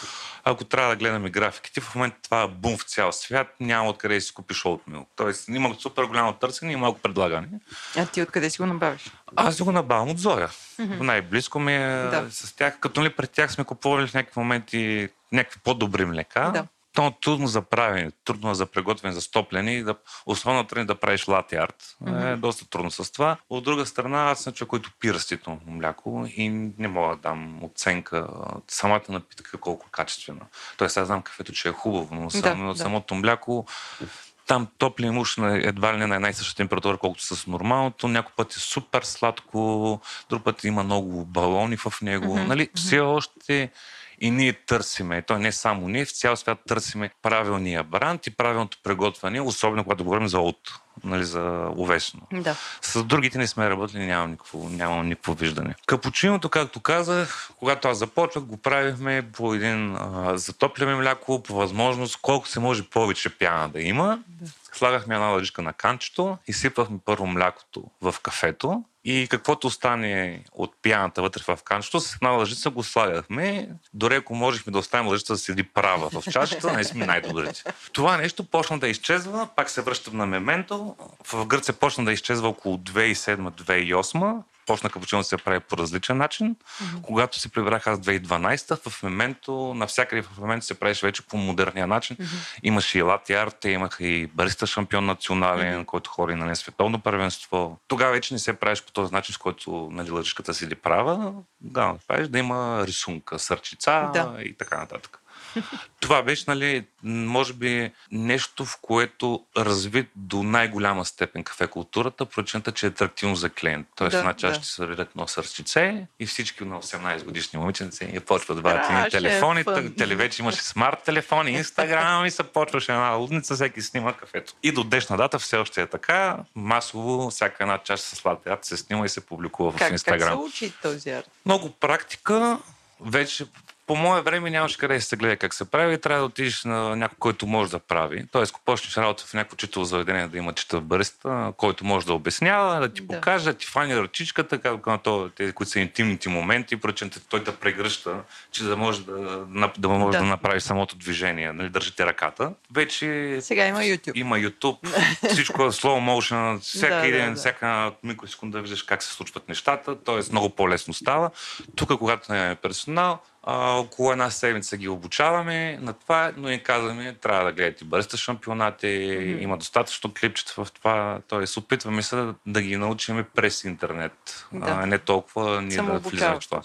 ако трябва да гледаме графиките, в момента това е бум в цял свят, няма откъде да си купиш oatmeal. Тоест има супер голямо търсене и малко предлагане. А ти откъде си го набавиш? Аз си го набавям от Зоя. Mm-hmm. Най-близко ми е да. с тях. Като ли пред тях сме купували в някакви моменти някакви по-добри млека. Да то е трудно за правене, трудно за приготвяне, за стопляне и да, основната е да правиш лати арт. Mm-hmm. Е доста трудно с това. От друга страна, аз съм човек, който пи растително мляко и не мога да дам оценка самата напитка колко качествена. Тоест, аз знам кафето, че е хубаво, но, да, но да. самото мляко там топли муж на едва ли не на една и съща температура, колкото с нормалното. Някой път е супер сладко, друг път има много балони в него. Mm-hmm. Нали, все още и ние търсиме, то не само ние, в цял свят търсиме правилния бранд и правилното приготвяне, особено когато говорим за от, нали, за увесно. Да. С другите не сме работили, нямам никакво, нямам никакво виждане. Капучиното, както казах, когато аз започвах, го правихме по един а, затопляме мляко, по възможност, колко се може повече пяна да има. Да. Слагахме една лъжичка на канчето, изсипвахме първо млякото в кафето, и каквото остане от пияната вътре в канчето, с една лъжица го слагахме. Дори ако можехме да оставим лъжица да седи права в чашата, не сме най-добрите. Това нещо почна да изчезва, пак се връщам на мементо. В Гърция почна да изчезва около 2007-2008 почна капучино да се прави по различен начин. Mm-hmm. Когато се прибрах аз 2012, в моменто, навсякъде в момента се правеше вече по модерния начин. Mm-hmm. Имаше и лати арт, те имаха и бариста шампион национален, mm-hmm. който хори на световно първенство. Тогава вече не се правиш по този начин, с който нали, лъжичката си ли права. Да, правиш да има рисунка, сърчица да. и така нататък. Това беше, нали, може би нещо, в което разви до най-голяма степен кафе културата, причината, че е атрактивно за клиент. Тоест, да, една чаша да. ще се сервират на сърчице и всички на 18 годишни момиченци и почват да бъдат телефони. Теле вече имаше смарт телефони, инстаграм и се почваше една лудница, всеки снима кафето. И до днешна дата все още е така. Масово всяка една чаша с лате арт се снима и се публикува в инстаграм. Как се учи този арт? Много практика. Вече по мое време нямаше къде да се гледа как се прави, трябва да отидеш на някой, който може да прави. Тоест, ако почнеш работа в някакво читало заведение, да има читав бариста, който може да обяснява, да ти да. покаже, да ти фани ръчичката, както на то, тези, които са интимните моменти, прочен той да прегръща, че да може да, да, може да. да направи самото движение, нали, държите ръката. Вече... Сега има YouTube. Има YouTube, всичко е slow motion, всяка да, един, да, да. всяка микросекунда виждаш как се случват нещата, т.е. много по-лесно става. Тук, когато не е персонал, а, около една седмица ги обучаваме на това, но и казваме, трябва да гледате бързите шампионати, mm-hmm. има достатъчно клипчета в това, т.е. опитваме се да, да ги научим през интернет, да. а не толкова ние Само да влизаме в това.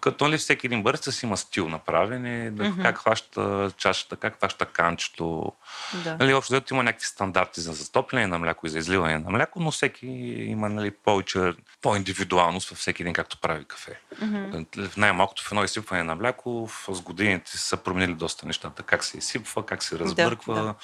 Като ли нали, всеки един бързец си има стил направен, да, mm-hmm. как хваща чашата, как хваща канчето. Да. Нали, общо дето има някакви стандарти за застопляне на мляко и за изливане на мляко, но всеки има нали, повече, по-индивидуалност във всеки един, както прави кафе. Mm-hmm. Най-малкото в едно изсипване на мляко с годините са променили доста нещата. Как се изсипва, как се разбърква, да, да.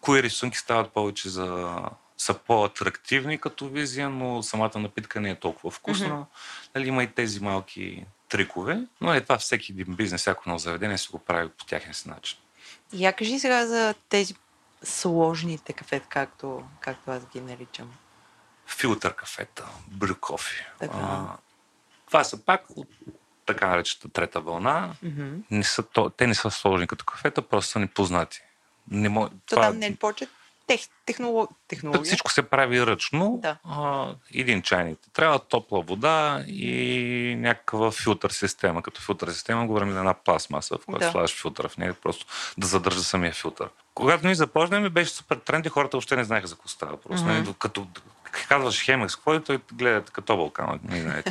кои рисунки стават повече за са по-атрактивни като визия, но самата напитка не е толкова вкусна. Mm-hmm. Нали, има и тези малки трикове, но е това всеки един бизнес, всяко едно заведение се го прави по тяхен си начин. Я кажи сега за тези сложните кафета, както, както аз ги наричам. Филтър кафета, брю кофи. А, това са пак от така наречената трета вълна. Mm-hmm. Не са, то, те не са сложни като кафета, просто са непознати. Не мо... То това... там не е повече тех, технолог... технология. Всичко се прави ръчно. Да. А, един чайник. Трябва топла вода и някаква филтър система. Като филтър система говорим за една пластмаса, в която да. слагаш филтър в нея, просто да задържа самия филтър. Когато ние започнем, беше супер тренд и хората още не знаеха за какво става. Просто mm-hmm. като казваш Хемекс, какво е, той гледа като вулкан.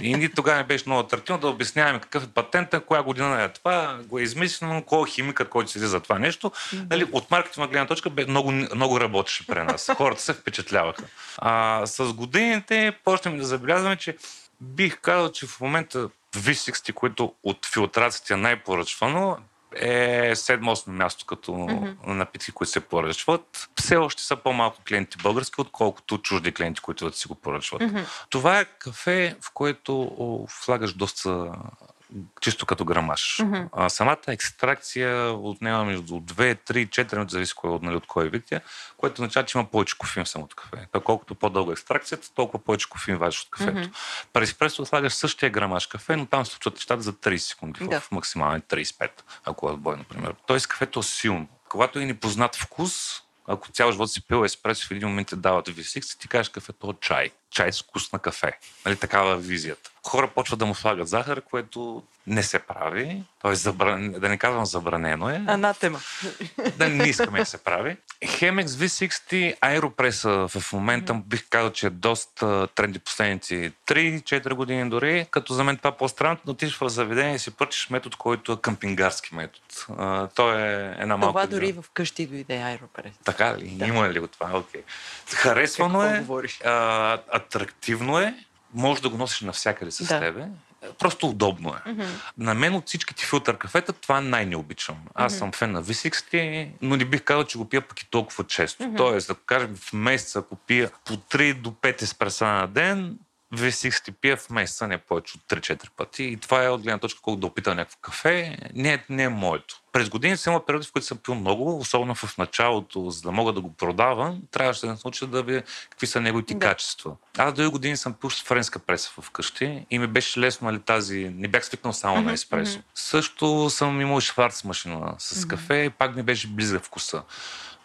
И ни тогава не беше много атрактивно да обясняваме какъв е патента, коя година е това, го е измислено, кой е химикът, който седи за това нещо. Нали, от маркетинга гледна точка бе, много, много работеше при нас. Хората се впечатляваха. А, с годините почнем да забелязваме, че бих казал, че в момента V60, които от филтрацията е най-поръчвано, е 7-8 място като mm-hmm. напитки, които се поръчват. Все още са по-малко клиенти български, отколкото чужди клиенти, които да си го поръчват. Mm-hmm. Това е кафе, в което влагаш доста чисто като грамаж. Mm-hmm. А, самата екстракция отнема между 2, 3, 4 минути, зависи кой, нали, от кой вид е, което означава, че има повече кофеин в самото кафе. Та, колкото по-дълга екстракцията, толкова повече кофеин вадиш от кафето. Mm-hmm. При еспресо слагаш същия грамаж кафе, но там се случват нещата за 30 секунди, да. в максимални 35, ако е отбой, например. Тоест кафето е силно. Когато е непознат вкус, ако цял живот си пил еспресо в един момент те дават V6, ти кажеш кафето от чай. Чай с вкус на кафе. Нали, такава е визията. Хора почват да му слагат захар, което не се прави. Тоест, забран... да не казвам забранено е. Анатема. Да не искаме да се прави. Chemex V60 Aeropress в момента бих казал, че е доста тренди последници 3-4 години дори, като за мен това по-странно, но отидеш в заведение и си пърчиш метод, който е къмпингарски метод. А, то е една малка... Това дори в къщи дойде Aeropress. Така ли? Да. Има ли го това? Окей. Okay. Харесвано Какво е, а, атрактивно е, може да го носиш навсякъде с да. тебе. Просто удобно е. Mm-hmm. На мен от всичките филтър кафета това най-не обичам. Аз mm-hmm. съм фен на V60, но не бих казал, че го пия пък и толкова често. Mm-hmm. Тоест, да кажем в месеца, ако пия по 3 до 5 еспреса на ден, V60 пия в месеца не повече от 3-4 пъти. И това е от гледна точка колко да опита някакво кафе. Не, не е моето. През години съм имал периоди, в които съм пил много, особено в началото, за да мога да го продавам, трябваше да се науча да видя какви са неговите да. качества. Аз дълги години съм пил с френска преса вкъщи и ми беше лесно, нали, тази... Не бях свикнал само mm-hmm. на еспресо. Mm-hmm. Също съм имал шварц машина с кафе mm-hmm. и пак ми беше близък вкуса.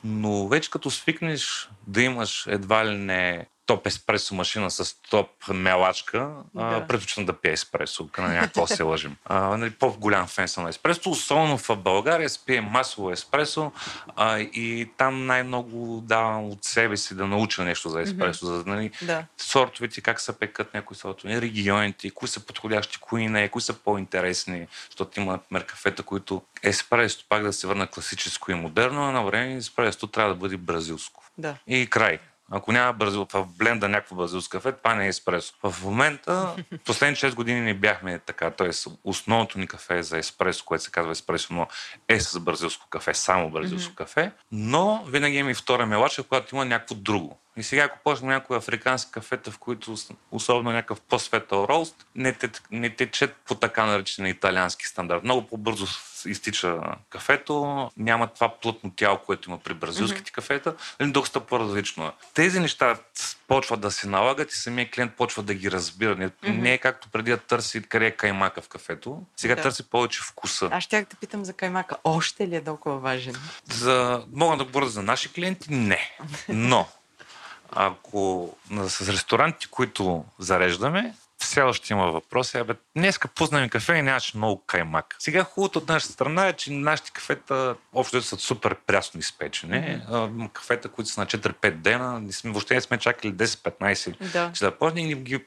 Но вече като свикнеш да имаш едва ли не топ еспресо машина с топ мелачка, да. предпочитам да пия еспресо, на някакво се лъжим. А, нали, по-голям фен съм на еспресо, особено в България се пие масово еспресо а, и там най-много давам от себе си да науча нещо за еспресо, mm-hmm. за нали, да. сортовете, как се пекат някои сортове, регионите, кои са подходящи, кои не, кои са по-интересни, защото има меркафета, които еспресо, пак да се върна класическо и модерно, а на време еспресо трябва да бъде бразилско. Да. И край. Ако няма бразил, в бленда някакво бразилско кафе, това не е еспресо. В момента, последните 6 години не бяхме така, т.е. основното ни кафе е за еспресо, което се казва еспресо, но е с бразилско кафе, само бразилско mm-hmm. кафе, но винаги има и втора мелача, когато има някакво друго. И сега, ако почнем някои африкански кафета, в които особено някакъв по-светъл рост, не, те, не течат по така наречен италиански стандарт. Много по-бързо изтича кафето, няма това плътно тяло, което има при бразилските mm-hmm. кафета, нали, доста по-различно е. Тези неща почват да се налагат и самия клиент почва да ги разбира. Не, mm-hmm. не е както преди да търси къде е каймака в кафето, сега да. търси повече вкуса. Аз ще те питам за каймака. Още ли е толкова важен? За... Мога да говоря за наши клиенти? Не. Но ако с ресторанти, които зареждаме, все още има въпроси. Абе, днеска пуснем кафе и нямаше много каймак. Сега хубавото от нашата страна е, че нашите кафета общо са супер прясно изпечени. Mm-hmm. Кафета, които са на 4-5 дена, въобще не сме чакали 10-15, да. че да почнем и ги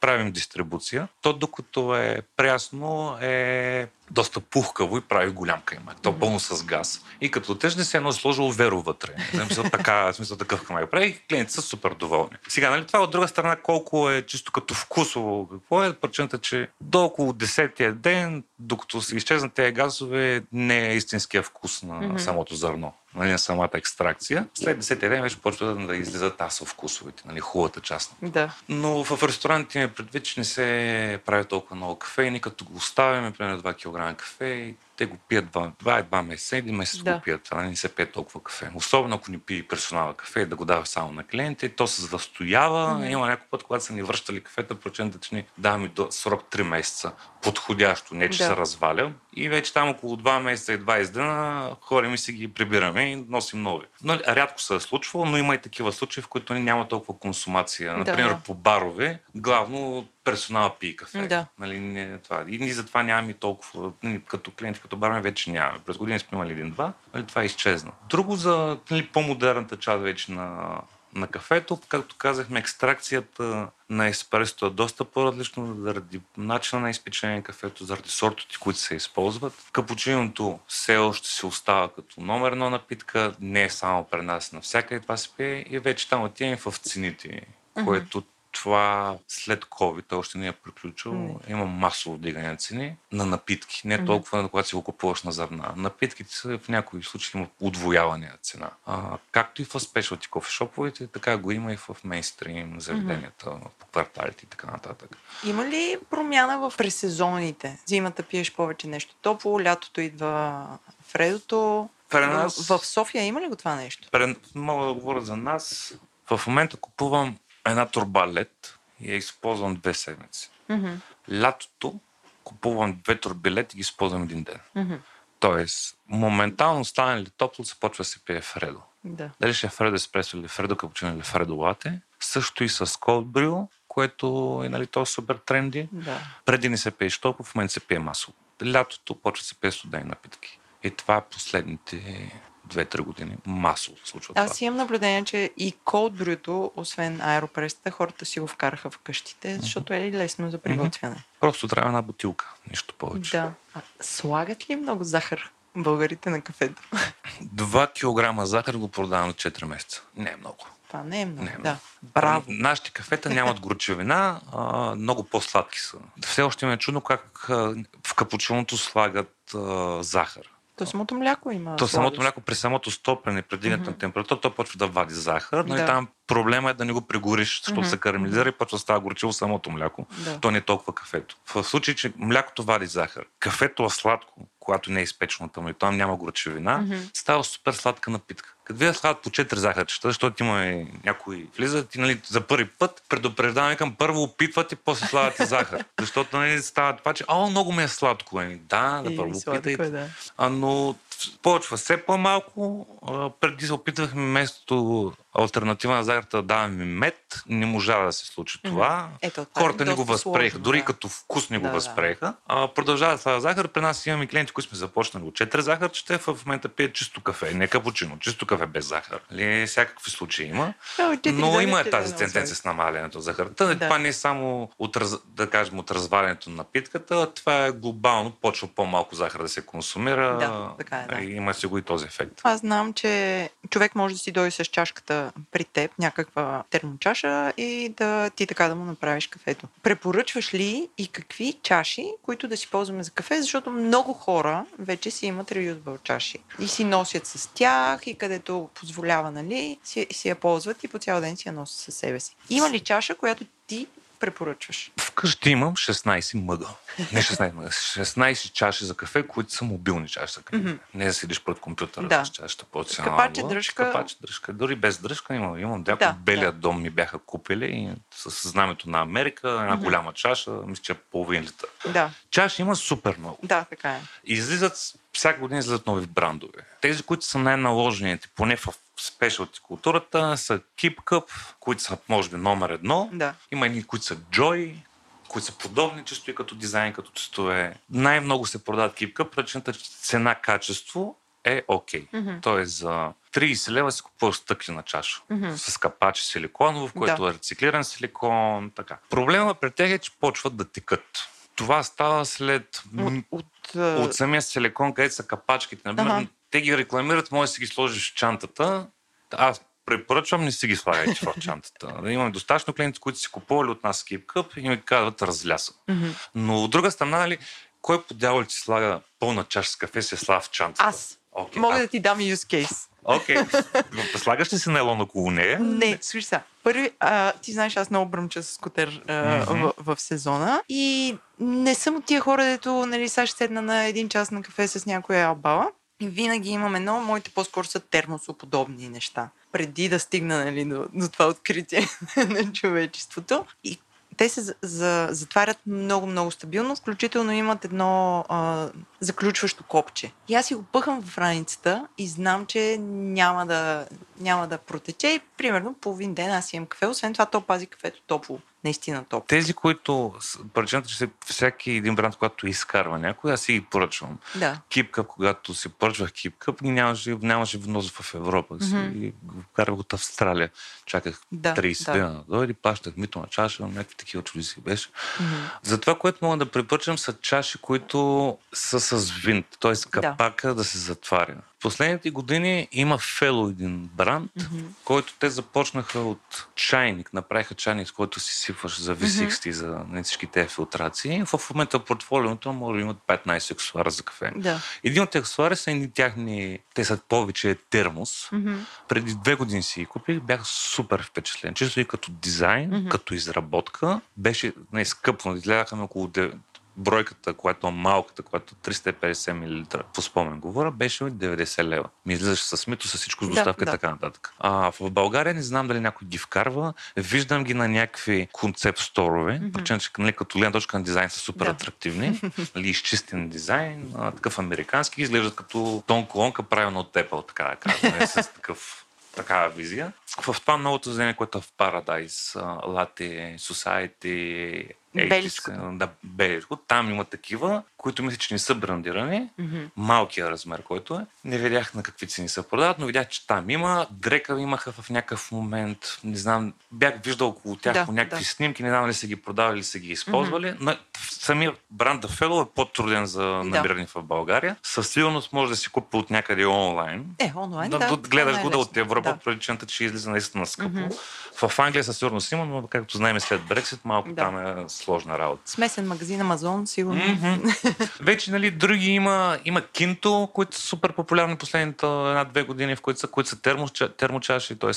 правим дистрибуция. То докато е прясно е доста пухкаво и прави голям каймак. То пълно с газ. И като тежне се едно сложило веро вътре. Смисъл, така, смисъл такъв каймак прави. Клиентите са супер доволни. Сега, нали, това от друга страна колко е чисто като вкусово. Какво е причината, че до около 10-тия ден, докато се изчезнат тези газове, не е истинския вкус на mm-hmm. самото зърно нали, на самата екстракция. След 10 ден вече почва да излизат асовкусовите, нали, хубавата част. Да. Но в ресторантите ми предвид, че не се прави толкова много кафе и като го оставяме, примерно 2 кг кафе, те го пият два, два, два месеца, един месец да. го пият. Това не се пие толкова кафе. Особено ако ни пие персонала кафе, да го дава само на клиенти, то се възстоява. Mm-hmm. Има някой път, когато са ни връщали кафета, прочента, че ни даваме до срок 3 месеца. Подходящо, не че да. се разваля. И вече там около 2 месеца и 20 дена ходим и си ги прибираме и носим нови. Но, рядко се е случвало, но има и такива случаи, в които няма толкова консумация. Например, да. по барове, главно персонал пие кафе. Да. Нали, не, това. И ние затова нямаме толкова, нали, като клиенти, като бармен вече нямаме. През години сме имали един-два, нали, това е изчезна. Друго за нали, по-модерната част вече на, на кафето, както казахме, екстракцията на еспресото е доста по-различно заради начина на изпечение на кафето, заради сортите, които се използват. Капучиното все още се остава като номер едно напитка, не е само при нас, навсякъде това се пие и вече там отиваме в цените, което това след COVID, още не е приключил, mm. има масово вдигане на цени на напитки. Не mm-hmm. толкова, на когато си го купуваш на зърна. Напитките са в някои случаи има удвояване на цена. А, както и в спешалти кофешоповете, така го има и в мейнстрим заведенията, mm-hmm. по кварталите и така нататък. Има ли промяна в пресезоните? Зимата пиеш повече нещо топло, лятото идва Фредото. нас... В София има ли го това нещо? Мога да говоря за нас. В момента купувам една турба лед и я използвам две седмици. Mm-hmm. Лятото купувам две турби лед и ги използвам един ден. Mm-hmm. Тоест, моментално стане ли топло, започва да се пие Фредо. Да. Дали ще е Фредо еспресо или Фредо капучино или Фредо лате. Също и с Cold Brew, което е нали, то супер тренди. Да. Преди не се пиеше толкова, в момента се пие масово. Лятото почва да се пие студени напитки. И това е последните 2-3 години масово се случва Аз имам наблюдение, че и колд освен аеропресата, хората си го вкараха в къщите, защото е лесно за приготвяне. Mm-hmm. Просто трябва една бутилка, нищо повече. Да. А, слагат ли много захар българите на кафето? 2 кг захар го продавам на 4 месеца. Не е много. Това не е много. Не е много. Да. Браво. Нашите кафета нямат горчевина, а, много по-сладки са. Все още ме е чудно как а, в капучиното слагат а, захар. То самото мляко има. То самото мляко при самото стоплене, при mm-hmm. на температура, то почва да вади захар, но да. и там проблема е да не го пригориш, защото mm-hmm. се карамелизира и почва да става горчиво самото мляко. Да. То не е толкова кафето. В случай, че млякото вади захар, кафето е сладко, когато не е изпечено там и там няма горчевина, mm-hmm. става супер сладка напитка. Като вие слагат по 4 захарчета, защото има и някои влизат и нали, за първи път предупреждаваме към първо опитват и после слагате захар. Защото нали, става това, че о, много ми е сладко. Е. Да, да първо опитайте. Да. А, но почва все по-малко. Преди се опитвахме вместо альтернатива на захарта да даваме мед. Не можа да се случи това. Ето, Хората не го възприеха. Дори да. като вкус не го да, възприеха. Да. продължава да слага захар. При нас имаме клиенти, които сме започнали от 4 захарчета. В момента пият чисто кафе. Не капучино, чисто кафе без захар. Ли, всякакви случаи има. Но има е тази тенденция с намалянето захарта. Да. Това не е само от, да кажем, от развалянето на напитката. Това е глобално. Почва по-малко захар да се консумира. Да, така е, да. Има си го и този ефект. Аз знам, че човек може да си дойде с чашката при теб, някаква термочаша и да ти така да му направиш кафето. Препоръчваш ли и какви чаши, които да си ползваме за кафе, защото много хора вече си имат реюзбъл чаши и си носят с тях и където позволява, нали, си, си я ползват и по цял ден си я носят със себе си. Има ли чаша, която ти препоръчваш? Вкъщи имам 16 мъга. Не 16 мъга, 16 чаши за кафе, които са мобилни чаши за кафе. Mm-hmm. Не да седиш пред компютъра да. с чашата по Капаче, дръжка. Капаче, дръжка. Дори без дръжка имам. Имам някой да, белия да. дом ми бяха купили и с знамето на Америка, една mm-hmm. голяма чаша, мисля, че е половин литър. Да. Чаши има супер много. Да, така е. Излизат, всяка година излизат нови брандове. Тези, които са най-наложените, поне в спешалти културата са Keep Cup, които са може би номер едно. Да. Има едни, които са Joy, които са подобни често и като дизайн, като честове. Най-много се продават Keep Cup, причината цена-качество е окей. Okay. Mm-hmm. Тоест за 30 лева си купуваш стъклена чаша mm-hmm. с капаче силиконово, в което да. е рециклиран силикон. Така. Проблема при тях е, че почват да текат. това става след От, от, от самия силикон, където са капачките. Например, Ага. Те ги рекламират, може да си ги сложиш в чантата. Аз препоръчвам, не си ги слагайте в чантата. Имаме достатъчно клиенти, които си купували от нас Keep Cup и ми казват разляса. Но от друга страна, нали, кой по дявол ти слага пълна чаша с кафе, се слага в чантата? Аз. Окей, Мога а- да ти дам use case. Окей. Слагаш ли си найлон около нея? Не, слушай сега. Първи, а, ти знаеш, аз много бръмча с скутер а, Мгм. в, в сезона и не съм от тия хора, дето, нали, сега ще седна на един час на кафе с някоя албала. И винаги имам едно, моите по-скоро са термосоподобни неща. Преди да стигна нали, до, до това откритие на човечеството. И те се за, за, затварят много-много стабилно, включително имат едно а, заключващо копче. И аз си го пъхам в раницата и знам, че няма да, няма да протече и примерно половин ден аз имам кафе. Освен това, то пази кафето топло. Наистина топло. Тези, които... Причината, че всеки един бранд, когато изкарва някой, аз си ги поръчвам. Да. Кипкъп, когато си поръчвах Кипкъп, ги нямаше, нямаше внос в Европа. Си, Мгм. и го карах от Австралия. Чаках Да, 30 да. дена да дойде, плащах мито на чаша, някакви такива чудеси беше. Мгм. За това, което мога да препоръчам, са чаши, които са с винт, т.е. капака да. се затваря. Последните години има Fellow един бранд, Мгм. който те започнаха от чайник, направиха чайник, с който си сипваш за V60 за нали, всички тези филтрации. В момента портфолиото може да имат 15 аксесуара за кафе. Да. Един от тези аксесуари са едни тяхни, те са повече термос. Мгм. Преди две години си ги купих, бях супер впечатлен. Чисто и като дизайн, Мгм. като изработка, беше не, скъпно. Изгледаха около де- бройката, която е малката, която е 350 мл, по спомен говоря, беше 90 лева. Ми излизаше с мито, с всичко с Да, доставка и да. така нататък. А в България не знам дали някой ги вкарва. Виждам ги на някакви концепт сторове. Мгм. Причина, че нали, като гледна точка на дизайн са супер Да. атрактивни. нали, изчистен дизайн, а, такъв американски, изглеждат като тон колонка, правилно от Apple, така да кажем, нали, с такъв такава визия. В това новото заведение, което е в Paradise, Latte, Society, Беличко. 80, да, Беличко, там има такива, които мисля, че не са брандирани. Мгм. Малкия размер, който е. Не видях на какви цени се продават, но видях, че там има. Дрека имаха в някакъв момент. Не знам, бях виждал около тях Да, по някакви да. снимки, не знам дали са ги продавали или са ги използвали. Но самия бранд Fellow е по-труден за намиране в България. Със сигурност може да си купи от някъде онлайн. Е, онлайн, Да, да. да, гледаш е го да от. Европа, Да. причината, че излиза наистина скъпо. Мгм. В Англия със сигурност има, но както знаем след Брексит, малко Да. там е сложна работа. Смесен магазин Амазон, сигурно. Мгм. Вече, нали, други има, има Кинто, които са супер популярни последните една-две години, в които са, които са термоча, термочаши, т.е.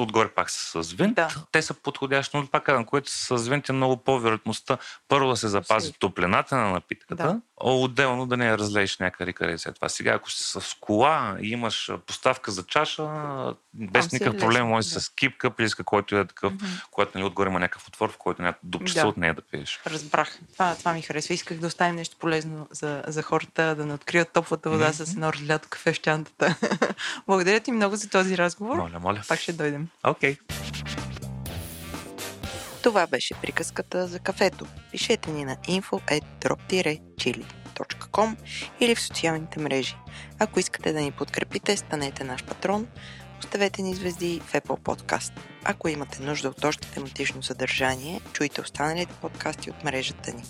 отгоре пак са с винт. Да. Те са подходящи, но пак казвам, които са с винт е много по-вероятността първо да се запази Си. топлината на напитката, Да. отделно да не я разлееш някъде къде след това. Сега, ако си с кола и имаш поставка за чаша, без Там никакъв проблем, може да. с кипка, или с който е такъв, Мгм. когато нали, отгоре има някакъв отвор, в който някакво дупчица Да. от нея да пиеш. Разбрах. Това, това ми харесва. Исках да оставим нещо полезно за, за хората, да не открият топлата вода с едно разлято кафе в чантата. Благодаря ти много за този разговор. Моля, моля. Пак ще дойдем. Окей. Това беше приказката за кафето. Пишете ни на info.drop-chili.com или в социалните мрежи. Ако искате да ни подкрепите, станете наш патрон. Оставете ни звезди в Apple Podcast. Ако имате нужда от още тематично съдържание, чуйте останалите подкасти от мрежата ни.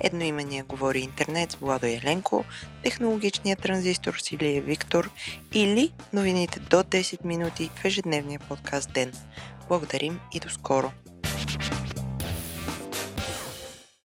Едноимения говори интернет с Владо Еленко, технологичният транзистор с Илия Виктор или новините до 10 минути в ежедневния подкаст Ден. Благодарим и до скоро!